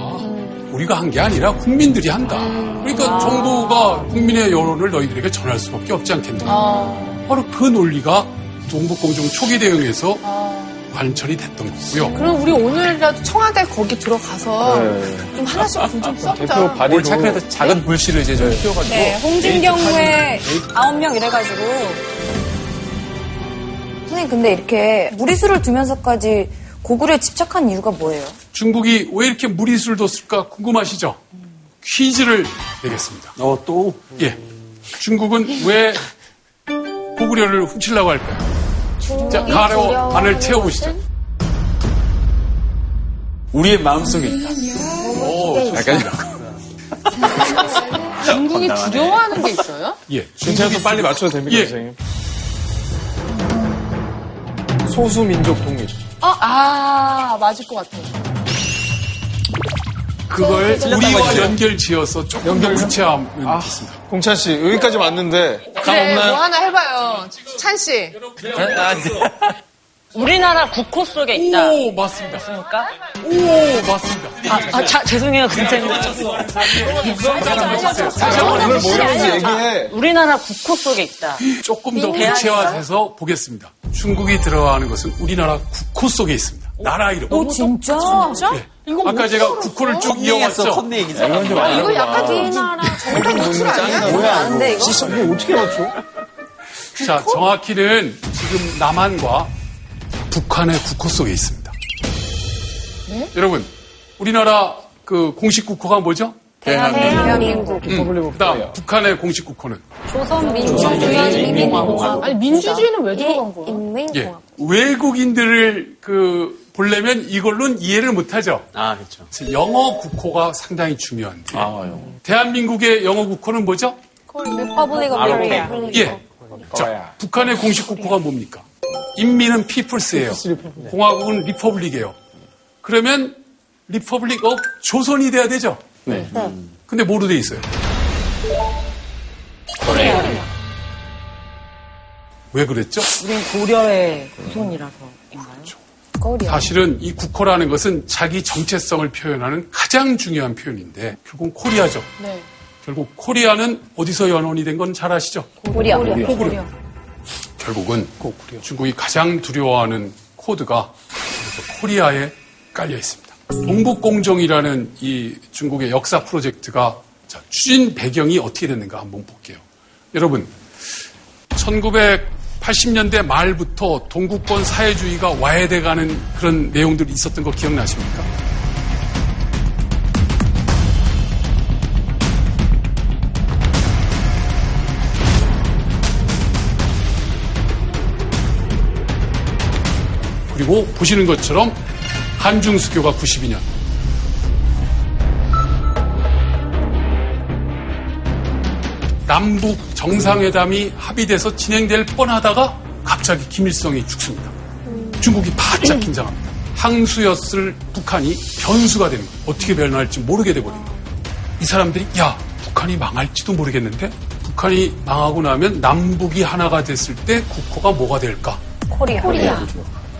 우리가 한 게 아니라 국민들이 한다. 그러니까 정부가 국민의 여론을 너희들에게 전할 수밖에 없지 않겠느냐. 바로 그 논리가 동북공정 초기 대응에서 관철이 됐던 거고요. 그럼 우리 오늘이라도 청와대 거기 들어가서 네. 좀 하나씩 좀 써보자. 오늘 차크에서 작은 불씨를 이제 좀 피워가지고. 네, 홍진경후에 아홉 명 이래가지고 선생님 근데 이렇게 무리수를 두면서까지 고구려에 집착한 이유가 뭐예요? 중국이 왜 이렇게 무리수를 뒀을까 궁금하시죠? 퀴즈를 내겠습니다. 어, 또? 예. 중국은 왜 고구려를 훔치려고 할까요? 자, 가로 반을 채워보시죠. 우리의 마음속에 있다. 오, 약간 중국이 두려워하는 게 있어요? 예. 진짜 또 빨리 맞춰도 됩니까, 예. 선생님? 소수민족 독립. 아, 아 맞을 것 같아요. 그걸 우리와? 연결 지어서 조금 더 구체화하면 좋겠습니다. 공찬 씨, 여기까지 맞는데. 감 그래, 없나요? 뭐 하나 해봐요. 찬 씨. 우리나라 국호 속에 있다. 오, 맞습니다. 맞습니까? 오, 맞습니다. 아, 아 자, 죄송해요, 한번 오늘 뭐라는지 얘기해. 우리나라 국호 속에 있다. 조금 더. 구체화해서 보겠습니다. 중국이 들어가는 것은 우리나라 국호 속에 있습니다. 나라 이름. 오 진짜? 예. 아까 제가 국호를 쭉 이어왔죠. 컨대 얘기죠. 이건 좀 이거 아니구나. 약간 우리나라 정말 노출 아니야? 뭐야, 안 돼, 이거? 진짜 이거 어떻게 맞춰? 자, 정확히는 지금 남한과 북한의 국호 속에 있습니다. 네? 여러분, 우리나라 그 공식 국호가 뭐죠? 대한민국. 음, 그다음 북한의 공식 국호는 조선민주주의인민공화국. 아니 민주주의는 왜 들어간 거야? 예, 외국인들을 그 보려면 이걸로는 이해를 못하죠. 아, 그렇죠. 그래서 영어 국호가 상당히 중요한데 아, 대한민국의 영어 국호는 뭐죠? Republic of Korea. 예. 자, 북한의 공식 국호가 뭡니까? 인민은 People's예요. 공화국은 Republic이에요. 그러면 Republic of 조선이 돼야 되죠. 네. 근데 뭐로 돼 있어요? 왜 그랬죠? 우린 고려의 후손이라서인가요? 사실은 이 국호라는 것은 자기 정체성을 표현하는 가장 중요한 표현인데 결국은 코리아죠. 네. 결국 코리아는 어디서 연원이 된 건 잘 아시죠? 코리아. 고구려. 결국은 중국이 가장 두려워하는 코드가 코리아에 깔려 있습니다. 동북공정이라는 이 중국의 역사 프로젝트가 자, 추진 배경이 어떻게 됐는가 한번 볼게요. 여러분, 1980년대 말부터 동구권 사회주의가 와해돼가는 그런 내용들이 있었던 거 기억나십니까? 그리고 보시는 것처럼 한중수교가 92년. 남북 정상회담이 합의돼서 진행될 뻔하다가 갑자기 김일성이 죽습니다. 중국이 바짝 긴장합니다. 항수였을 북한이 변수가 되는 거예요. 어떻게 변할지 모르게 돼버린 거예요. 이 사람들이 야 북한이 망할지도 모르겠는데 북한이 망하고 나면 남북이 하나가 됐을 때 국호가 뭐가 될까? 코리아.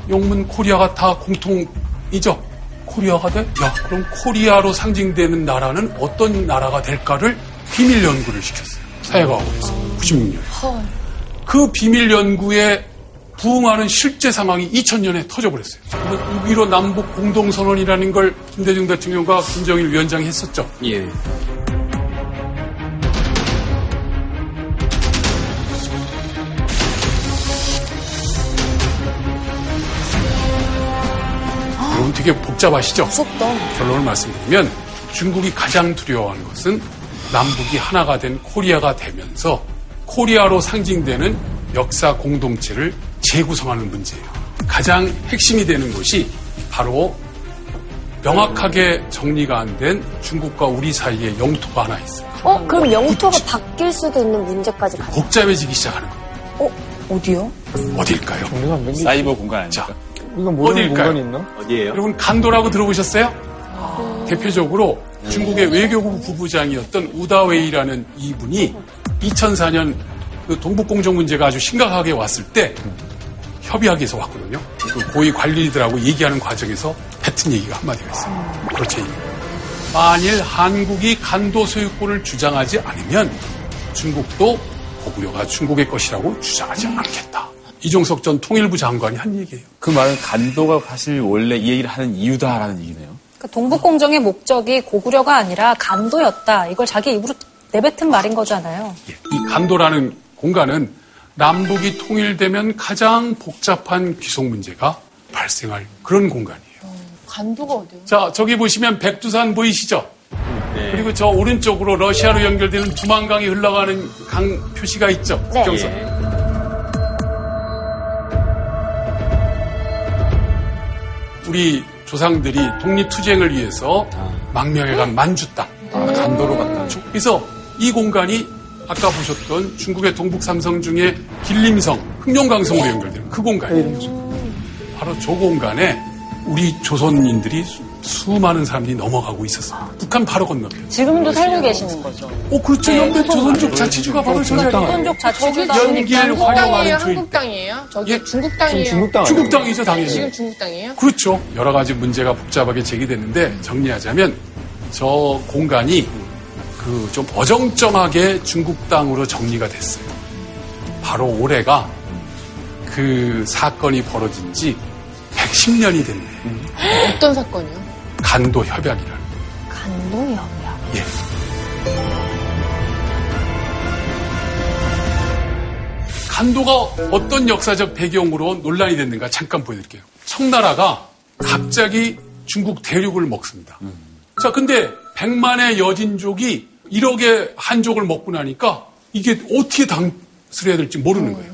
영문 코리아가 다 공통이죠. 코리아가 돼? 야, 그럼 코리아로 상징되는 나라는 어떤 나라가 될까를 비밀 연구를 시켰어요. 사회과학원에서 96년. 그 비밀 연구에 부응하는 실제 상황이 2000년에 터져버렸어요. 6.15 남북 공동선언이라는 걸 김대중 대통령과 김정일 위원장이 했었죠. 예. 여러분 되게 복잡하시죠? 무섭다. 결론을 말씀드리면 중국이 가장 두려워하는 것은 남북이 하나가 된 코리아가 되면서 코리아로 상징되는 역사 공동체를 재구성하는 문제예요. 가장 핵심이 되는 것이 바로 명확하게 정리가 안 된 중국과 우리 사이에 영토가 하나 있어요. 어, 그럼 영토가 바뀔 수도 있는 문제까지 가요. 복잡해지기 시작하는 거예요. 어, 어디요? 어딜까요? 사이버 공간 아닙니까? 자, 이건 모르는 어딜까요? 공간이 있나? 어디예요? 여러분 간도라고 들어보셨어요? 대표적으로 중국의 외교부 부부장이었던 우다웨이라는 이분이 2004년 그 동북공정 문제가 아주 심각하게 왔을 때 협의하기에서 왔거든요. 그 고위 관리들하고 얘기하는 과정에서 뱉은 얘기가 한마디가 있어요. 그렇지. 만일 한국이 간도 소유권을 주장하지 않으면 중국도 고구려가 중국의 것이라고 주장하지 않겠다. 이종석 전 통일부 장관이 한 얘기예요. 그 말은 간도가 사실 원래 이 얘기를 하는 이유다라는 얘기네요. 그러니까 동북공정의 목적이 고구려가 아니라 간도였다. 이걸 자기 입으로 내뱉은 말인 거잖아요. 이 간도라는 공간은 남북이 통일되면 가장 복잡한 귀속 문제가 발생할 그런 공간이에요. 간도가 어디요? 자, 저기 보시면 백두산 보이시죠? 그리고 저 오른쪽으로 러시아로 연결되는 두만강이 흘러가는 강 표시가 있죠? 네. 국경선. 우리 조상들이 독립투쟁을 위해서 망명해간 만주 땅. 간도로 갔다. 그래서 이 공간이 아까 보셨던 중국의 동북 삼성 중에 길림성, 흑룡강성으로 연결되는 그 공간이에요. 바로 저 공간에 우리 조선인들이 수- 수많은 사람들이 넘어가고 있었어요. 북한 바로 건너편. 지금도 살고 계시는 거죠. 어, 그렇죠. 네, 연대 소송 조선족 자치주가 바로 저 자리에. 조선족 자치주다 활용하는 땅이에요? 주의. 한국 땅이에요? 저기 예? 중국 땅이에요? 중국 땅 중국 땅이죠, 당연히. 지금 중국 땅이에요? 그렇죠. 여러 가지 문제가 복잡하게 제기됐는데 정리하자면 저 공간이 그 좀 어정쩡하게 중국 땅으로 정리가 됐어요. 바로 올해가 그 사건이 벌어진 지 110년이 됐네. 어떤 사건이요? 간도 협약이라는. 간도 협약. 예. 간도가 어떤 역사적 배경으로 논란이 됐는가 잠깐 보여드릴게요. 청나라가 갑자기 중국 대륙을 먹습니다. 자, 근데 100만의 여진족이 1억의 한족을 먹고 나니까 이게 어떻게 당수해야 될지 모르는 거예요.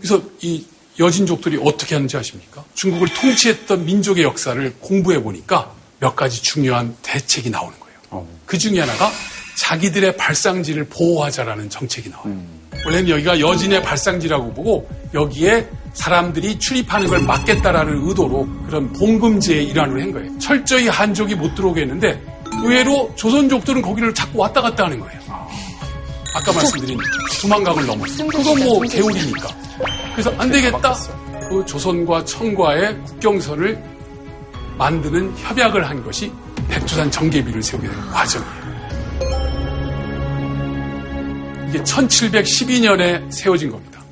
그래서 이 여진족들이 어떻게 하는지 아십니까? 중국을 통치했던 민족의 역사를 공부해 보니까 몇 가지 중요한 대책이 나오는 거예요. 그 중에 하나가 자기들의 발상지를 보호하자라는 정책이 나와요. 원래는 여기가 여진의 발상지라고 보고 여기에 사람들이 출입하는 걸 막겠다라는 의도로 그런 봉금제의 일환으로 한 거예요. 철저히 한족이 못 들어오게 했는데 의외로 조선족들은 거기를 자꾸 왔다 갔다 하는 거예요. 아까 말씀드린 두만강을 넘었어요. 그건 뭐 개울이니까. 그래서 안 되겠다. 그 조선과 청과의 국경선을 만드는 협약을 한 것이 백두산 정계비를 세우게 된 과정이에요. 이게 1712년에 세워진 겁니다.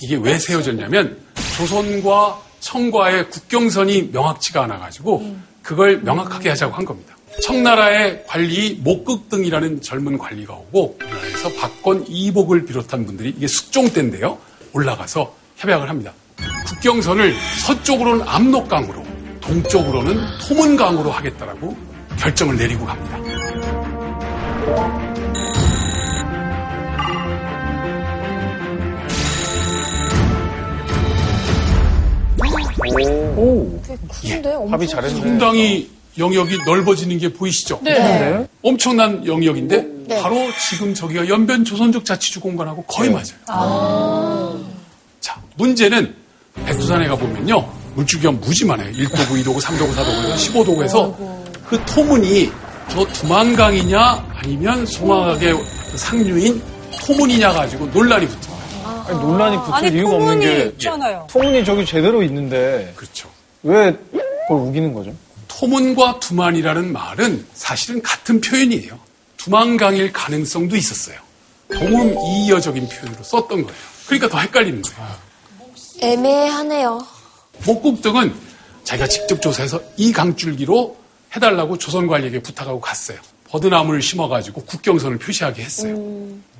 이게 왜 세워졌냐면 조선과 청과의 국경선이 명확치가 않아가지고 그걸 명확하게 하자고 한 겁니다. 청나라의 관리 목극등이라는 젊은 관리가 오고 그래서 박권 이복을 비롯한 분들이 이게 숙종 때인데요. 올라가서 협약을 합니다. 국경선을 서쪽으로는 압록강으로 동쪽으로는 토문강으로 하겠다라고 결정을 내리고 갑니다. 오. 큰데 엄청 합의 잘했네. 상당히 영역이 넓어지는 게 보이시죠? 네. 네. 엄청난 영역인데 네. 바로 지금 저기가 연변 조선족 자치주 공간하고 거의 맞아요. 아. 자, 문제는 백두산에 가 보면요. 물줄기가 무지 많아요. 1도구, 2도구, 3도구, 4도구에서 15도구에서 그 토문이 저 두만강이냐 아니면 송악의 그 상류인 토문이냐 가지고 논란이 붙어요. 아니, 논란이 붙을 아니, 이유가 없는 게 있잖아요. 토문이 저기 제대로 있는데 그렇죠. 왜 그걸 우기는 거죠? 토문과 두만이라는 말은 사실은 같은 표현이에요. 두만강일 가능성도 있었어요. 동음 이의어적인 표현으로 썼던 거예요. 그러니까 더 헷갈리는 거예요. 애매하네요. 목국 등은 자기가 직접 조사해서 이 강줄기로 해달라고 조선관리에게 부탁하고 갔어요. 버드나무를 심어가지고 국경선을 표시하게 했어요.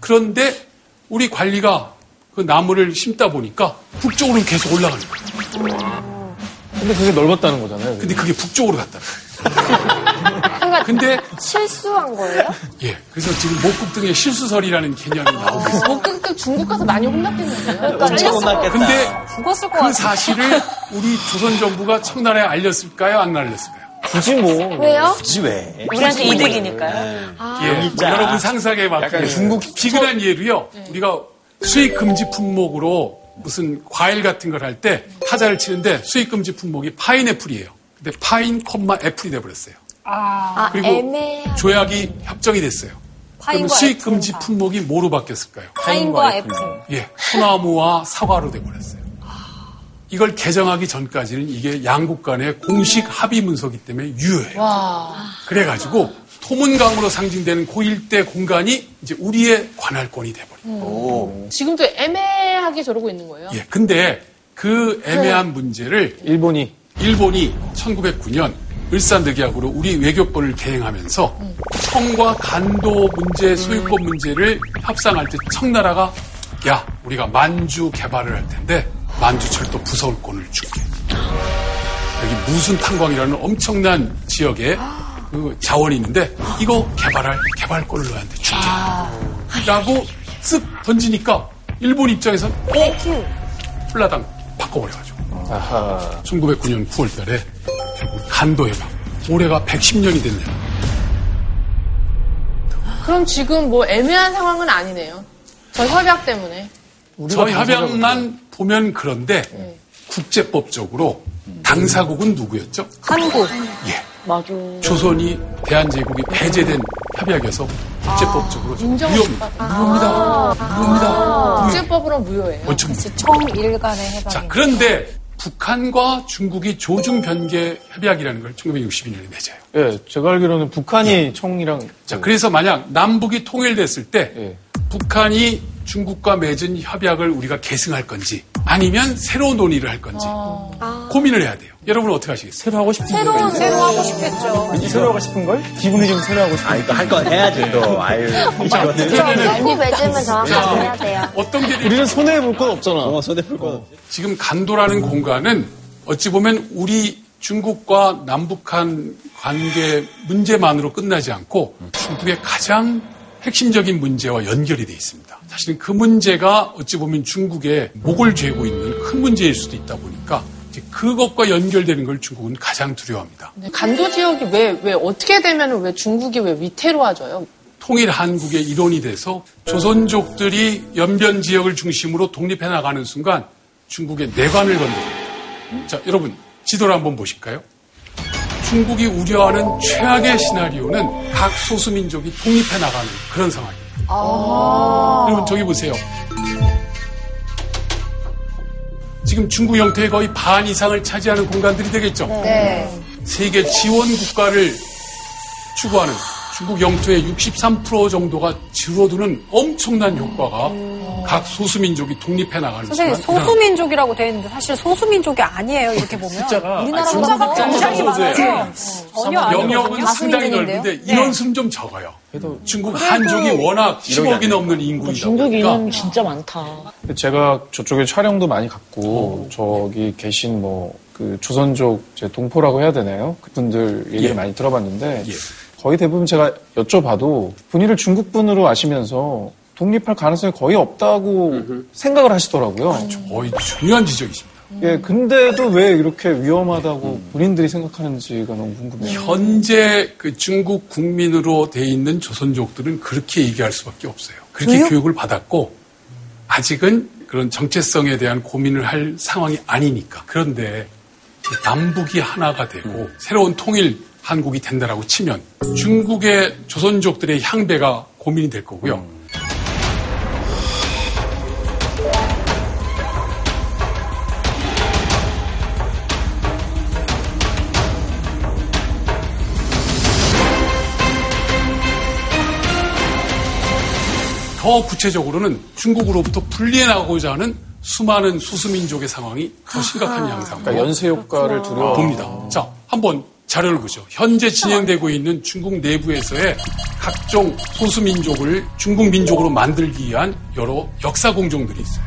그런데 우리 관리가 그 나무를 심다 보니까 북쪽으로 계속 올라가는 거예요. 근데 그게 넓었다는 거잖아요. 근데 그게 북쪽으로 갔다. 근데 실수한 거예요? 예, 그래서 지금 목국등의 실수설이라는 개념이 나오고 있어요. 목격도 중국 가서 많이 혼났겠는데요. 엄청 혼났겠다. 근데 죽었을 것 그 같아요. 사실을 우리 조선 정부가 청나라에 알렸을까요? 안 알렸을까요? 굳이 뭐. 왜요? 굳이 왜? 우리한테 이득이니까요. 예, 진짜. 여러분 상상에 맞게 약간 중국 비근한 예로요. 우리가 수입 금지 품목으로 무슨 과일 같은 걸 할 때 타자를 치는데 수입 금지 품목이 파인애플이에요. 근데 pine 콤마 apple이 돼 버렸어요. 아, 그리고 애매. 조약이 협정이 됐어요. 그러면 pine과 수입. 금지 품목이 뭐로 바뀌었을까요? pine과 apple. 예, 소나무와 사과로 돼 버렸어요. 이걸 개정하기 전까지는 이게 양국 간의 공식 합의 문서기 때문에 유효해요. 와. 그래가지고 토문강으로 상징되는 그 일대 공간이 이제 우리의 관할권이 돼버려요. 지금도 애매하게 저러고 있는 거예요. 예, 근데 그 애매한 문제를 일본이 일본이 1909년 을사늑약으로 우리 외교권을 대행하면서 청과 간도 문제, 소유권 문제를 협상할 때 청나라가 야, 우리가 만주 개발을 할 텐데 만주철도 부서울권을 줄게. 여기 무슨 탄광이라는 엄청난 지역에 그 자원이 있는데 이거 개발할 개발권을 너한테 줄게. 라고 쓱 던지니까 일본 입장에서 어? 홀라당 바꿔버려가지고. 아하. 1909년 9월 달에 간도 해방. 올해가 110년이 됐네요. 그럼 지금 뭐 애매한 상황은 아니네요. 저 협약 때문에. 저 협약만 보면 그런데 국제법적으로 당사국은 누구였죠? 한국. 예. 맞아. 조선이 대한제국이 배제된 협약이어서 국제법적으로 인정을 무효입니다. 못 받- 무효입니다. 아. 무효입니다. 국제법으로 무효예요. 원칙 무효. 청일 간의 해방이. 자, 그런데 북한과 중국이 조중 변개 협약이라는 걸 1962년에 맺어요. 예, 제가 알기로는 북한이 청이랑 자, 그래서 만약 남북이 통일됐을 때 예. 북한이 중국과 맺은 협약을 우리가 계승할 건지 아니면 새로운 논의를 할 건지 고민을 해야 돼요. 여러분은 어떻게 하시겠어요? 새로 하고 싶은 새로운 새로 하고 싶겠죠. 왠지 새로 하고 싶은 걸? 기분이 좀 새로 하고 싶은 아니, 또할건 해야지, 또. 아유. 연구 맺으면 정확하게 해야 돼요. 어떤 게 우리는 손해 볼 건 없잖아. 어, 손해 볼 건 없 지금 간도라는 공간은 어찌 보면 우리 중국과 남북한 관계 문제만으로 끝나지 않고 중국의 가장 핵심적인 문제와 연결이 돼 있습니다. 사실은 그 문제가 어찌 보면 중국의 목을 죄고 있는 큰 문제일 수도 있다 보니까 그것과 연결되는 걸 중국은 가장 두려워합니다. 네, 간도 지역이 왜, 왜, 어떻게 되면 왜 중국이 왜 위태로워져요? 통일 한국의 일원이 돼서 조선족들이 연변 지역을 중심으로 독립해 나가는 순간 중국의 내관을 건드립니다. 자, 여러분 지도를 한번 보실까요? 중국이 우려하는 최악의 시나리오는 각 소수민족이 독립해 나가는 그런 상황입니다. 여러분 저기 보세요. 지금 중국 영토의 거의 반 이상을 차지하는 공간들이 되겠죠. 네. 세계 지원 국가를 추구하는 중국 영토의 63% 정도가 줄어드는 엄청난 효과가 각 소수민족이 독립해 나가는 선생님 소수민족이라고 돼 있는데 사실 소수민족이 아니에요 이렇게 보면 숫자가 우리나라 숫자가 굉장히 많아요. 전혀 아니거든요. 영역은 상당히 넓은데 인원 수는 좀 적어요. 중국 한족이 워낙 10억이 넘는 인구이다 중국 인원 진짜 많다. 제가 저쪽에 촬영도 많이 갔고 저기 계신 뭐 그 조선족 제 동포라고 해야 되나요? 그분들 얘기를 예. 많이 들어봤는데 거의 대부분 제가 여쭤봐도 본인을 중국 분으로 아시면서 독립할 가능성이 거의 없다고 생각을 하시더라고요. 거의 중요한 지적이십니다. 예, 근데도 왜 이렇게 위험하다고 본인들이 생각하는지가 너무 궁금해요. 현재 그 중국 국민으로 돼 있는 조선족들은 그렇게 얘기할 수밖에 없어요. 그렇게 교육? 교육을 받았고 아직은 그런 정체성에 대한 고민을 할 상황이 아니니까. 그런데 남북이 하나가 되고 새로운 통일 한국이 된다라고 치면 중국의 조선족들의 향배가 고민이 될 거고요. 더 구체적으로는 중국으로부터 분리해 나가고자 하는 수많은 수수민족의 상황이 더 심각한 양상으로 그러니까 연쇄 효과를 두려워 봅니다. 자, 한번 자료를 보죠. 현재 진행되고 있는 중국 내부에서의 각종 소수민족을 중국 민족으로 만들기 위한 여러 역사 공정들이 있어요.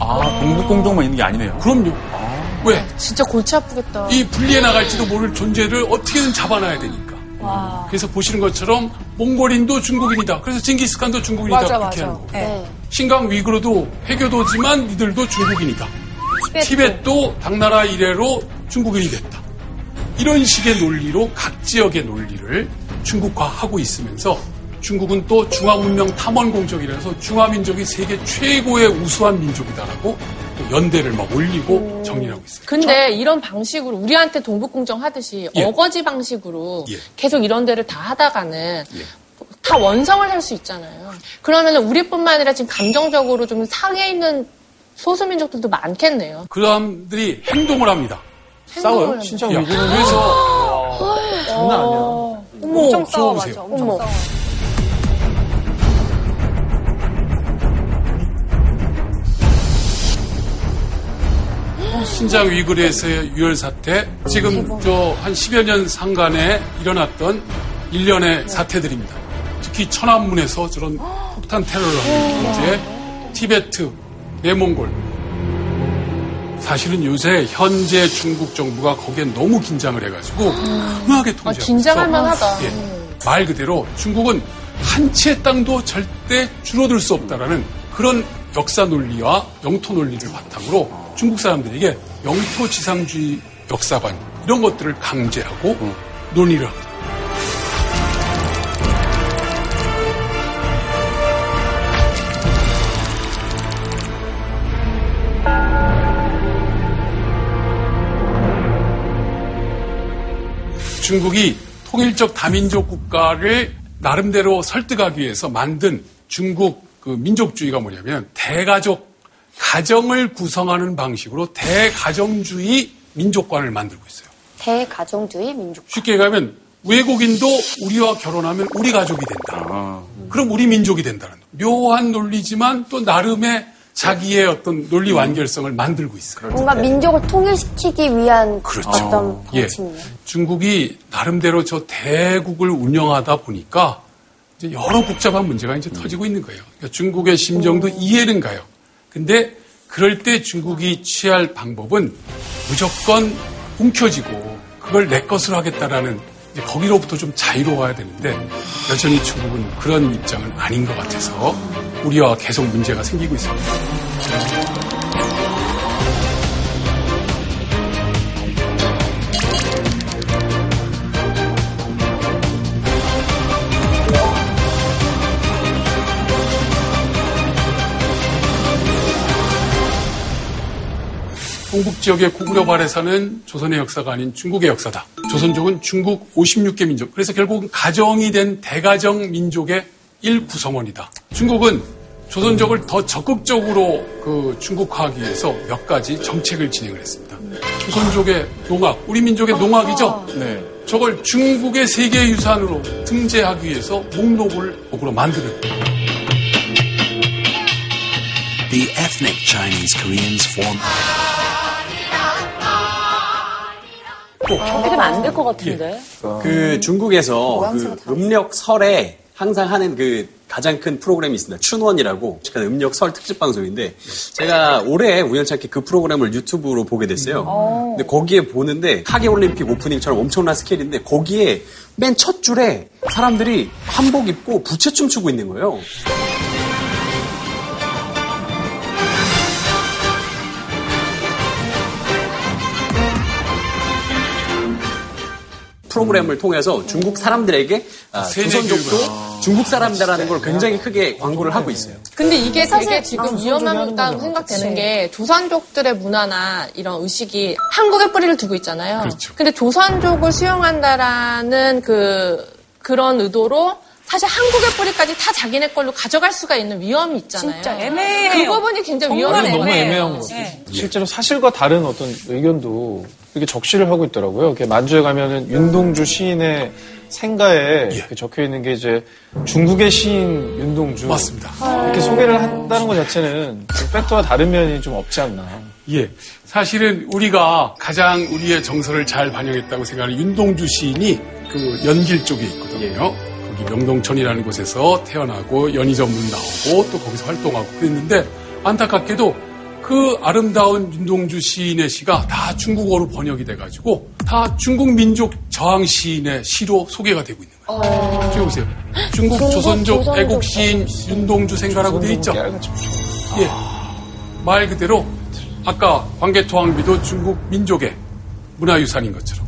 아, 동북 공정만 있는 게 아니네요. 그럼요. 왜? 진짜 골치 아프겠다. 이 분리해 나갈지도 모를 존재를 어떻게든 잡아놔야 되니까. 그래서 보시는 것처럼 몽골인도 중국인이다. 그래서 징기스칸도 중국인이다. 맞아 그렇게 맞아. 하는 거고. 네. 신강 위구르도 해교도지만 이들도 중국인이다. 티벳도 당나라 이래로 중국인이 됐다. 이런 식의 논리로 각 지역의 논리를 중국화하고 있으면서 중국은 또 중화문명 탐원 공적이라서 중화민족이 세계 최고의 우수한 민족이다라고 또 연대를 막 올리고 정리하고 있어요. 근데 이런 방식으로 우리한테 동북공정 하듯이 예. 어거지 방식으로 예. 계속 이런 데를 다 하다가는 다 원성을 할 수 있잖아요. 그러면 우리뿐만 아니라 지금 감정적으로 좀 상해 있는 소수민족들도 많겠네요. 그 사람들이 행동을 합니다. 싸워요? 합니다. 진짜 위구르는 그래서 장난 아니야. 엄청 싸워 보세요. 맞아. 엄청 싸워. 신장 위구르에서의 유혈 사태, 지금 저 한 10여 년 상간에 일어났던 일련의 사태들입니다. 특히 천안문에서 저런 폭탄 테러를 하는 문제, 티베트, 내몽골. 사실은 요새 현재 중국 정부가 거기에 너무 긴장을 해가지고 강하게 통제하고 아, 긴장할. 만하다. 예. 말 그대로 중국은 한 채 땅도 절대 줄어들 수 없다라는 그런 역사 논리와 영토 논리를 바탕으로 중국 사람들에게 영토 지상주의 역사관 이런 것들을 강제하고 논의를 합니다. 중국이 통일적 다민족 국가를 나름대로 설득하기 위해서 만든 중국 그 민족주의가 뭐냐면 대가족 가정을 구성하는 방식으로 대가정주의 민족관을 만들고 있어요. 대가정주의 민족. 쉽게 얘기하면 외국인도 우리와 결혼하면 우리 가족이 된다. 그럼 우리 민족이 된다는 묘한 논리지만 또 나름의 자기의 어떤 논리 완결성을 만들고 있어요. 뭔가 민족을 통일시키기 위한 그렇죠. 어떤 예. 방침이에요. 중국이 나름대로 저 대국을 운영하다 보니까 이제 여러 복잡한 문제가 이제 터지고 있는 거예요. 그러니까 중국의 심정도 이해는 가요. 근데 그럴 때 중국이 취할 방법은 무조건 움켜쥐고 그걸 내 것으로 하겠다라는 거기로부터 좀 자유로워야 되는데 여전히 중국은 그런 입장은 아닌 것 같아서 우리와 계속 문제가 생기고 있습니다. 동북 지역의 고구려 발에서는 조선의 역사가 아닌 중국의 역사다. 조선족은 중국 56개 민족. 그래서 결국은 가정이 된 대가정 민족의 일구성원이다. 중국은 조선족을 더 적극적으로 그 중국화하기 위해서 몇 가지 정책을 진행을 했습니다. 조선족의 농악, 우리 민족의 농악이죠. 네. 저걸 중국의 세계 유산으로 등재하기 위해서 목록을 목으로 만드는 The ethnic Chinese Koreans form. 그렇게 되면 안 될 것 같은데. 그 중국에서 그 음력 설에 항상 하는 그 가장 큰 프로그램이 있습니다. 춘원이라고 음력 설 특집 방송인데 제가 올해 우연찮게 그 프로그램을 유튜브로 보게 됐어요. 근데 거기에 보는데 하계 올림픽 오프닝처럼 엄청난 스케일인데 거기에 맨 첫 줄에 사람들이 한복 입고 부채춤 추고 있는 거예요. 프로그램을 통해서 중국 사람들에게 아, 조선족도 교육을. 중국 사람이라는 걸 굉장히 크게 광고를 하고 있어요. 근데 이게 사실 되게 지금 방송중에 위험하다고 생각되는 거죠. 게 조선족들의 문화나 이런 의식이 한국에 뿌리를 두고 있잖아요. 그렇죠. 근데 조선족을 수용한다라는 그 그런 의도로 사실 한국의 뿌리까지 다 자기네 걸로 가져갈 수가 있는 위험이 있잖아요. 진짜 애매해요. 그 부분이 굉장히 위험해요. 너무 애매한 것 같아요. 실제로 사실과 다른 어떤 의견도 이렇게 적시를 하고 있더라고요. 이렇게 만주에 가면은 윤동주 시인의 생가에 이렇게 적혀 있는 게 이제 중국의 시인 윤동주. 맞습니다. 이렇게 소개를 한다는 것 자체는 그 팩트와 다른 면이 좀 없지 않나. 예. 사실은 우리가 가장 우리의 정서를 잘 반영했다고 생각하는 윤동주 시인이 그 연길 쪽에 있거든요. 거기 명동천이라는 곳에서 태어나고 연희 전문 나오고 또 거기서 활동하고 그랬는데 안타깝게도 그 아름다운 윤동주 시인의 시가 다 중국어로 번역이 돼가지고 다 중국 민족 저항 시인의 시로 소개가 되고 있는 거예요. 지금 보세요. 중국 조선족 조선족 애국 시인 윤동주 생가라고 돼 있죠. 예. 말 그대로 아까 광개토항비도 중국 민족의 문화유산인 것처럼.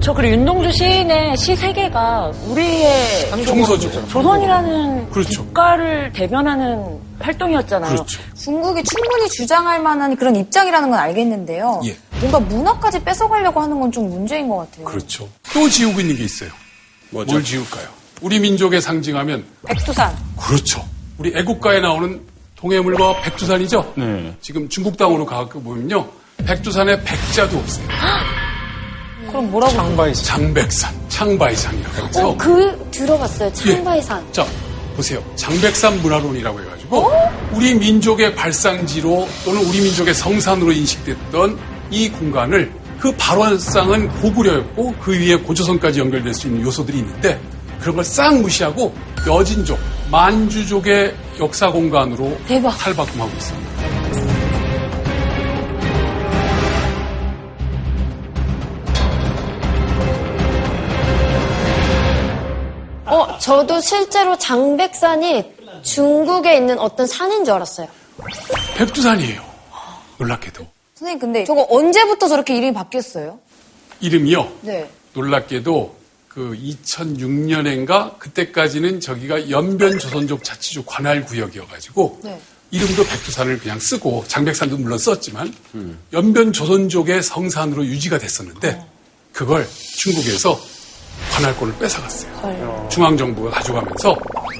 저 그리고 윤동주 시인의 시 세계가 우리의. 조선이라는 그렇죠. 국가를 대변하는 활동이었잖아요. 그렇죠. 중국이 충분히 주장할 만한 그런 입장이라는 건 알겠는데요. 예. 뭔가 문화까지 뺏어가려고 하는 건 좀 문제인 것 같아요. 그렇죠. 또 지우고 있는 게 있어요. 뭘 지울까요? 우리 민족의 상징하면 백두산. 그렇죠. 우리 애국가에 나오는 동해물과 백두산이죠. 네. 지금 중국 땅으로 가고 보면요. 백두산에 백자도 없어요. 그럼 뭐라고? 창바이산. 장백산, 창바이산이라고 해서 어, 그 들어봤어요. 창바이산. 자, 보세요. 장백산 문화론이라고 해가지고 우리 민족의 발상지로 또는 우리 민족의 성산으로 인식됐던 이 공간을 그 발원상은 고구려였고 그 위에 고조선까지 연결될 수 있는 요소들이 있는데 그런 걸 싹 무시하고 여진족, 만주족의 역사 공간으로. 탈바꿈하고 있습니다. 저도 실제로 장백산이 중국에 있는 어떤 산인 줄 알았어요. 백두산이에요. 놀랍게도. 선생님 근데 저거 언제부터 저렇게 이름이 바뀌었어요? 이름이요. 네. 놀랍게도 그 2006년인가 그때까지는 저기가 연변 조선족 자치주 관할 구역이어가지고 네. 이름도 백두산을 그냥 쓰고 장백산도 물론 썼지만 연변 조선족의 성산으로 유지가 됐었는데 그걸 중국에서 관할권을 뺏어갔어요. 중앙정부가 가져가면서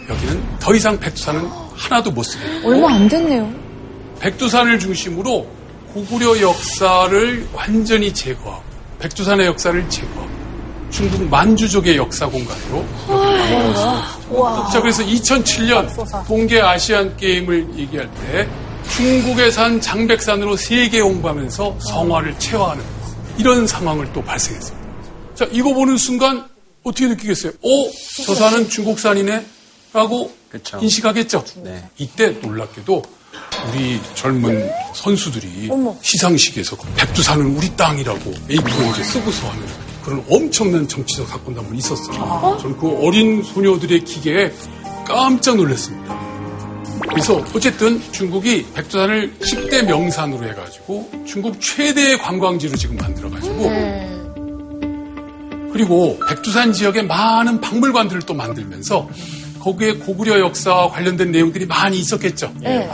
여기는 더 이상 백두산은 하나도 못 쓰게 얼마 안 됐네요. 백두산을 중심으로 고구려 역사를 완전히 제거하고 백두산의 역사를 제거하고 중국 만주족의 역사 공간으로 자, 그래서 2007년 동계 아시안 게임을 얘기할 때 중국에 산 장백산으로 세계 홍보하면서 성화를 체화하는 이런 상황을 또 발생했습니다. 자, 이거 보는 순간 어떻게 느끼겠어요? 어? 저 산은 중국산이네? 라고 인식하겠죠? 이때 놀랍게도 우리 젊은 선수들이 시상식에서 백두산은 우리 땅이라고 에이프를 이제 쓰고서 하는 그런 엄청난 정치적 사건도 한번 있었어요. 저는 그 어린 소녀들의 기계에 깜짝 놀랐습니다. 그래서 어쨌든 중국이 백두산을 10대 명산으로 해가지고 중국 최대의 관광지로 지금 만들어가지고 그리고 백두산 지역에 많은 박물관들을 또 만들면서 거기에 고구려 역사와 관련된 내용들이 많이 있었겠죠. 네,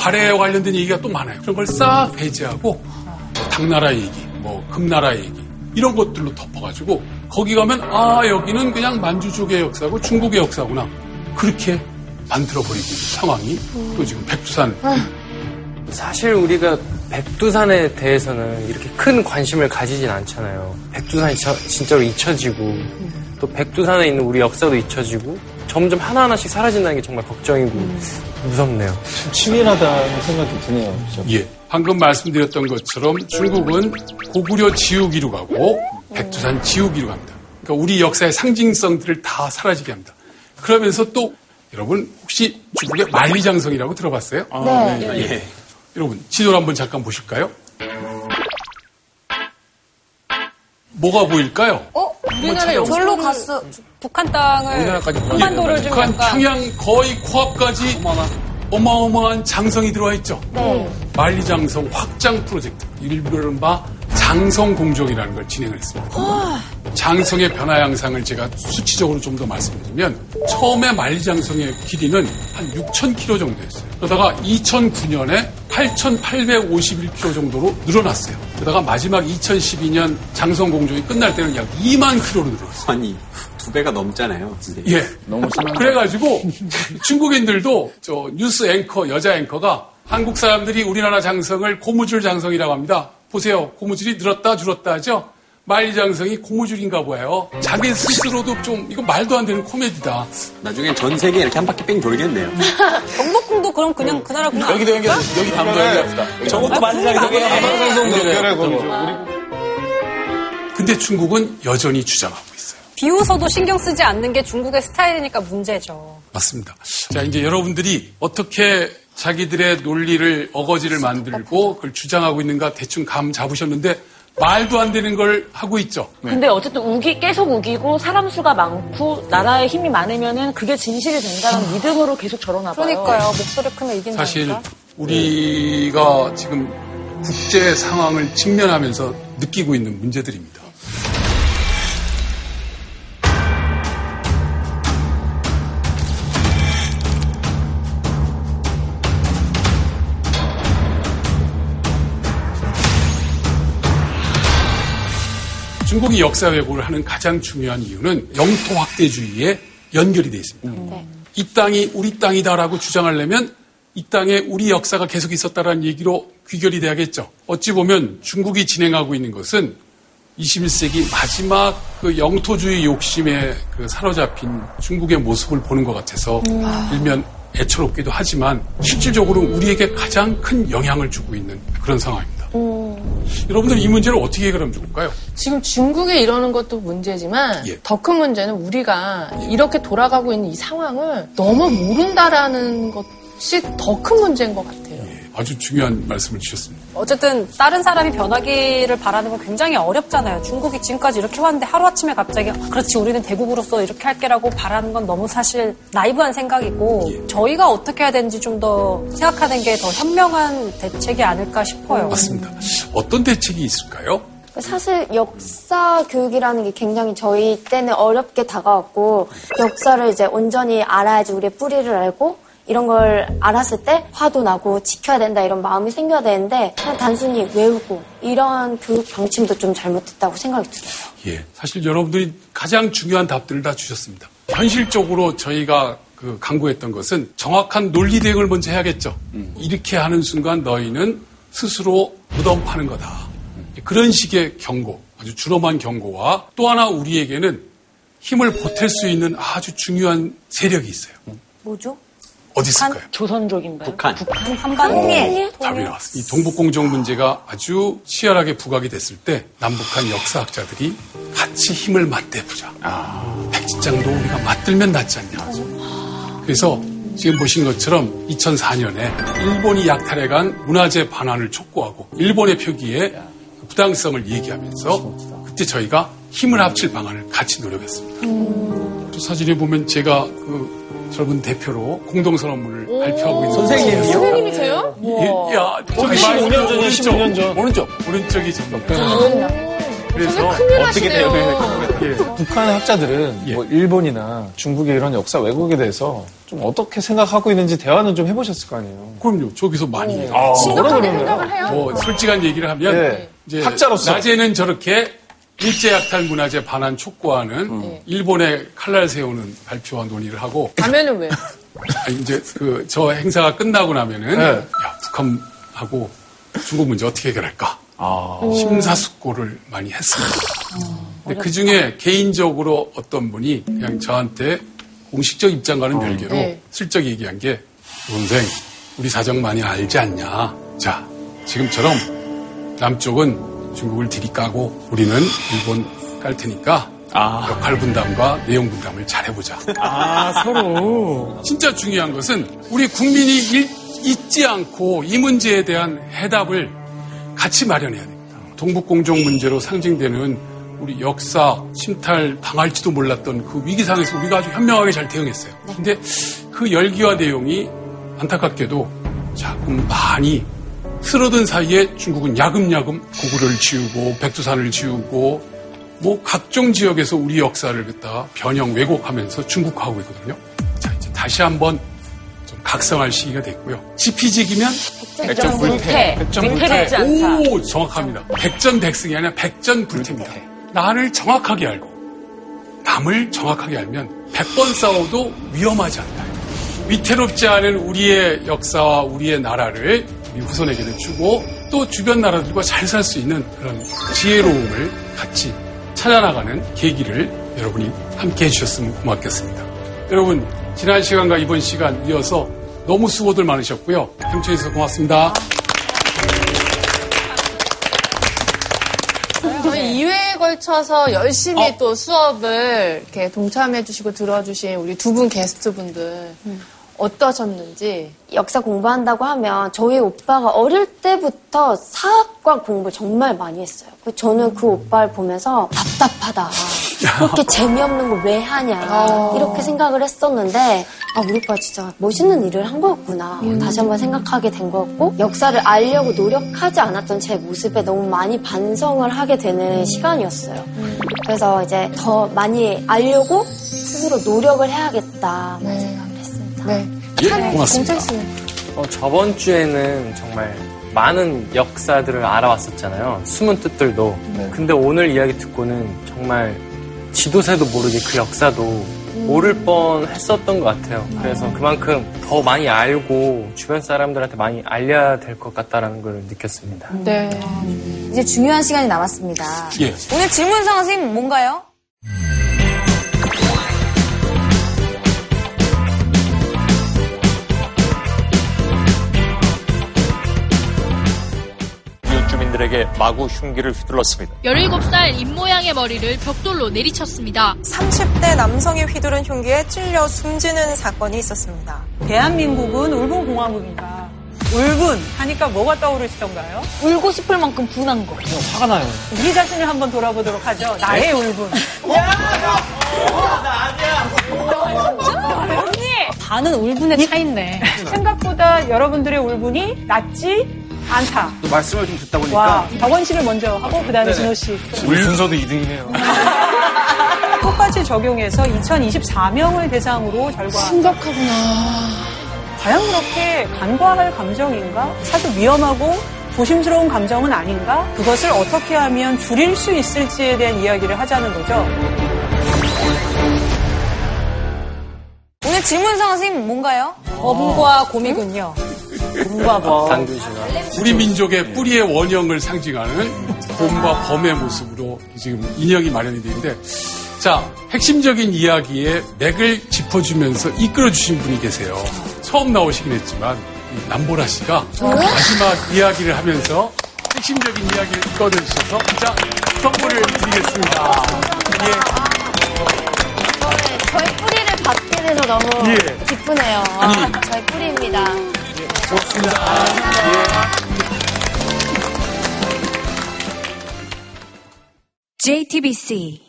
발해와 관련된 얘기가 또 많아요. 그런 걸 싹 배제하고 뭐 당나라 얘기, 뭐 금나라 얘기 이런 것들로 덮어가지고 거기 가면 아 여기는 그냥 만주족의 역사고 중국의 역사구나 그렇게 만들어버리고 있는 상황이 또 지금 백두산 사실 우리가 백두산에 대해서는 이렇게 큰 관심을 가지진 않잖아요. 백두산이 저- 진짜로 잊혀지고 또 백두산에 있는 우리 역사도 잊혀지고 점점 하나하나씩 사라진다는 게 정말 걱정이고 무섭네요. 치밀하다는 생각이 드네요. 진짜. 예. 방금 말씀드렸던 것처럼 중국은 고구려 지우기로 가고 백두산 지우기로 갑니다. 그러니까 우리 역사의 상징성들을 다 사라지게 합니다. 그러면서 또 여러분 혹시 중국의 만리장성이라고 들어봤어요? 네. 예. 예. 여러분 지도를 한번 잠깐 보실까요? 뭐가 보일까요? 어? 우리나라 절로 갔어. 북한 땅을 우리나라까지 한반도를 좀 북한 약간 평양 거의 코앞까지 어마어마한 장성이 들어와 있죠. 네. 만리장성 확장 프로젝트, 이른바 장성 공정이라는 걸 진행을 했습니다. 장성의 변화 양상을 제가 수치적으로 좀 더 말씀드리면 처음에 만리장성의 길이는 한 6,000km 정도였어요. 그러다가 2009년에 8,851km 정도로 늘어났어요. 그러다가 마지막 2012년 장성 공정이 끝날 때는 약 2만 km로 늘어났어요. 아니 두 배가 넘잖아요. 근데. 예. 너무 심한 그래가지고 중국인들도 저 뉴스 앵커 여자 앵커가 한국 사람들이 우리나라 장성을 고무줄 장성이라고 합니다. 보세요. 고무줄이 늘었다 줄었다 하죠. 만리장성이 고무줄인가 보여요. 자기 스스로도 좀 이거 말도 안 되는 코미디다. 나중엔 전 세계 이렇게 한 바퀴 뺑 돌겠네요. 경복궁도 그럼 그냥 그 나라 구나 여기도 연결, 여기 담도 연결합시다. 저것도 만리장성에 근데 중국은 여전히 주장하고 있어요. 비웃어도 신경 쓰지 않는 게 중국의 스타일이니까 문제죠. 맞습니다. 자, 이제 여러분들이 어떻게 자기들의 논리를 어거지를 만들고 그걸 주장하고 있는가 대충 감 잡으셨는데 말도 안 되는 걸 하고 있죠. 근데 어쨌든 우기 계속 우기고 사람 수가 많고 나라에 힘이 많으면은 그게 진실이 된다는 믿음으로 계속 저러나 봐요. 그러니까요. 목소리 크면 이긴다니까. 사실 우리가 지금 국제 상황을 직면하면서 느끼고 있는 문제들입니다. 중국이 역사 왜곡을 하는 가장 중요한 이유는 영토 확대주의에 연결이 되어 있습니다. 이 땅이 우리 땅이다라고 주장하려면 이 땅에 우리 역사가 계속 있었다라는 얘기로 귀결이 돼야겠죠. 어찌 보면 중국이 진행하고 있는 것은 21세기 마지막 그 영토주의 욕심에 그 사로잡힌 중국의 모습을 보는 것 같아서 일면 애처롭기도 하지만 실질적으로 우리에게 가장 큰 영향을 주고 있는 그런 상황입니다. 여러분들 이 문제를 어떻게 해결하면 좋을까요? 지금 중국이 이러는 것도 문제지만 예. 더큰 문제는 우리가 이렇게 돌아가고 있는 이 상황을 너무 모른다라는 것이 더 큰 문제인 것 같아요. 아주 중요한 말씀을 주셨습니다. 어쨌든 다른 사람이 변하기를 바라는 건 굉장히 어렵잖아요. 중국이 지금까지 이렇게 왔는데 하루아침에 갑자기 아, 그렇지 우리는 대국으로서 이렇게 할게라고 바라는 건 너무 사실 나이브한 생각이고 저희가 어떻게 해야 되는지 좀 더 생각하는 게 더 현명한 대책이 아닐까 싶어요. 맞습니다. 어떤 대책이 있을까요? 사실 역사 교육이라는 게 굉장히 저희 때는 어렵게 다가왔고 역사를 이제 온전히 알아야지 우리의 뿌리를 알고 이런 걸 알았을 때 화도 나고 지켜야 된다 이런 마음이 생겨야 되는데 그냥 단순히 외우고 이런 교육 방침도 좀 잘못됐다고 생각이 들어요. 예. 사실 여러분들이 가장 중요한 답들을 다 주셨습니다. 현실적으로 저희가 그 강구했던 것은 정확한 논리 대응을 먼저 해야겠죠. 이렇게 하는 순간 너희는 스스로 무덤 파는 거다. 그런 식의 경고. 아주 준엄한 경고와 또 하나 우리에게는 힘을 보탤 수 있는 아주 중요한 세력이 있어요. 뭐죠? 어디 있을까요? 조선족인가요? 북한. 한반도에 답이 나왔습니다. 이 동북공정 문제가 아주 치열하게 부각이 됐을 때 남북한 역사학자들이 같이 힘을 맞대보자. 백지장도 우리가 맞들면 낫지 않냐. 그래서 지금 보신 것처럼 2004년에 일본이 약탈해간 문화재 반환을 촉구하고 일본의 표기에 그 부당성을 얘기하면서 그때 저희가 힘을 합칠 방안을 같이 노력했습니다. 또 사진에 보면 제가 그 젊은 대표로 공동선언문을 발표하고 있는 선생님이요? 선생님이세요? 예, 야, 저기 15년 전이요, 15년 전. 오른쪽. 오른쪽이 전. 그래서 정말 큰일 어떻게 나시네요. 돼요? 북한의 학자들은 뭐 일본이나 중국의 이런 역사 왜곡에 대해서 좀 어떻게 생각하고 있는지 대화는 좀 해보셨을 거 아니에요. 그럼요. 저기서 많이 해요. 아, 뭐라? 해요? 뭐 솔직한 얘기를 하면 네. 이제 학자로서. 낮에는 저렇게 일제 약탈 문화재 반환 촉구하는 일본의 칼날 세우는 발표와 논의를 하고 가면은 왜? 아니, 이제 그 저 행사가 끝나고 나면은 네. 야 북한하고 중국 문제 어떻게 해결할까 아. 심사숙고를 많이 했습니다. 근데 그 중에 개인적으로 어떤 분이 그냥 저한테 공식적 입장과는 별개로 네. 슬쩍 얘기한 게 선생 우리 사정 많이 알지 않냐. 자 지금처럼 남쪽은 중국을 들이까고 우리는 일본 깔 테니까 역할 분담과 내용 분담을 잘 해보자. 아, 서로. 진짜 중요한 것은 우리 국민이 일- 잊지 않고 이 문제에 대한 해답을 같이 마련해야 됩니다. 동북공정 문제로 상징되는 우리 역사 침탈 당할지도 몰랐던 그 위기 상황에서 우리가 아주 현명하게 잘 대응했어요. 근데 그 열기와 내용이 안타깝게도 자꾸 많이 틀어든 사이에 중국은 야금야금 고구려를 지우고 백두산을 지우고 뭐 각종 지역에서 우리 역사를 갖다 변형 왜곡하면서 중국화하고 있거든요. 자 이제 다시 한번 좀 각성할 시기가 됐고요. 지피지기면 백전불태. 백전불태. 오 정확합니다. 백전백승이 아니라 백전불태입니다. 나를 정확하게 알고 남을 정확하게 알면 백번 싸워도 위험하지 않다. 위태롭지 않은 우리의 역사와 우리의 나라를 후손에게도 주고 또 주변 나라들과 잘 살 수 있는 그런 지혜로움을 같이 찾아나가는 계기를 여러분이 함께 해주셨으면 고맙겠습니다. 여러분 지난 시간과 이번 시간 이어서 너무 수고들 많으셨고요. 경청해주셔서 고맙습니다. 저희 2회에 걸쳐서 열심히 어. 또 수업을 이렇게 동참해 주시고 들어주신 우리 두 분 게스트 분들 어떠셨는지 역사 공부한다고 하면 저희 오빠가 어릴 때부터 사학과 공부 정말 많이 했어요. 그 저는 그 오빠를 보면서 답답하다. 그렇게 재미없는 걸 왜 하냐. 이렇게 생각을 했었는데, 아, 우리 오빠 진짜 멋있는 일을 한 거였구나. 다시 한번 생각하게 된 거였고, 역사를 알려고 노력하지 않았던 제 모습에 너무 많이 반성을 하게 되는 시간이었어요. 그래서 이제 더 많이 알려고 스스로 노력을 해야겠다. 했습니다. 네. 예, 고맙습니다. 어, 저번 주에는 정말 많은 역사들을 알아왔었잖아요. 숨은 뜻들도. 근데 오늘 이야기 듣고는 정말 지도새도 모르게 그 역사도 모를 뻔 했었던 것 같아요. 그래서 그만큼 더 많이 알고 주변 사람들한테 많이 알려야 될 것 같다라는 걸 느꼈습니다. 네. 이제 중요한 시간이 남았습니다. 예. 오늘 질문상 선생님 뭔가요? 주민들에게 마구 흉기를 휘둘렀습니다. 17살 입모양의 머리를 벽돌로 내리쳤습니다. 30대 남성이 휘두른 흉기에 찔려 숨지는 사건이 있었습니다. 대한민국은 울분공화국인가. 울분 하니까 뭐가 떠오르시던가요? 울고 싶을 만큼 분한 거. 화가 나요. 우리 자신을 한번 돌아보도록 하죠. 나의 울분. 언니! 반은 울분의 차이인데. 생각보다 여러분들의 울분이 낮지 않다. 말씀을 좀 듣다 보니까 와, 덕원 씨를 먼저 하고 그 다음에 진호 씨. 우리 순서도 2등이네요. 똑같이 적용해서 2024명을 대상으로 결과. 심각하구나. 과연 그렇게 간과할 감정인가? 사실 위험하고 조심스러운 감정은 아닌가? 그것을 어떻게 하면 줄일 수 있을지에 대한 이야기를 하자는 거죠. 오늘 질문상 선생님 뭔가요? 범과 곰이군요. 곰과 범. 우리 민족의 뿌리의 원형을 상징하는 곰과 범의 모습으로 뭐 지금 인형이 마련이 되어 있는데 자 핵심적인 이야기의 맥을 짚어주면서 이끌어주신 분이 계세요. 처음 나오시긴 했지만 이 남보라 씨가 마지막 이야기를 하면서 핵심적인 이야기를 이끌어주셔서 자 선물을 드리겠습니다. 예. 저희 뿌리를 받게 돼서 너무 예. 기쁘네요. 아니. 아, 저희 뿌리입니다. 고맙습니다. 예. JTBC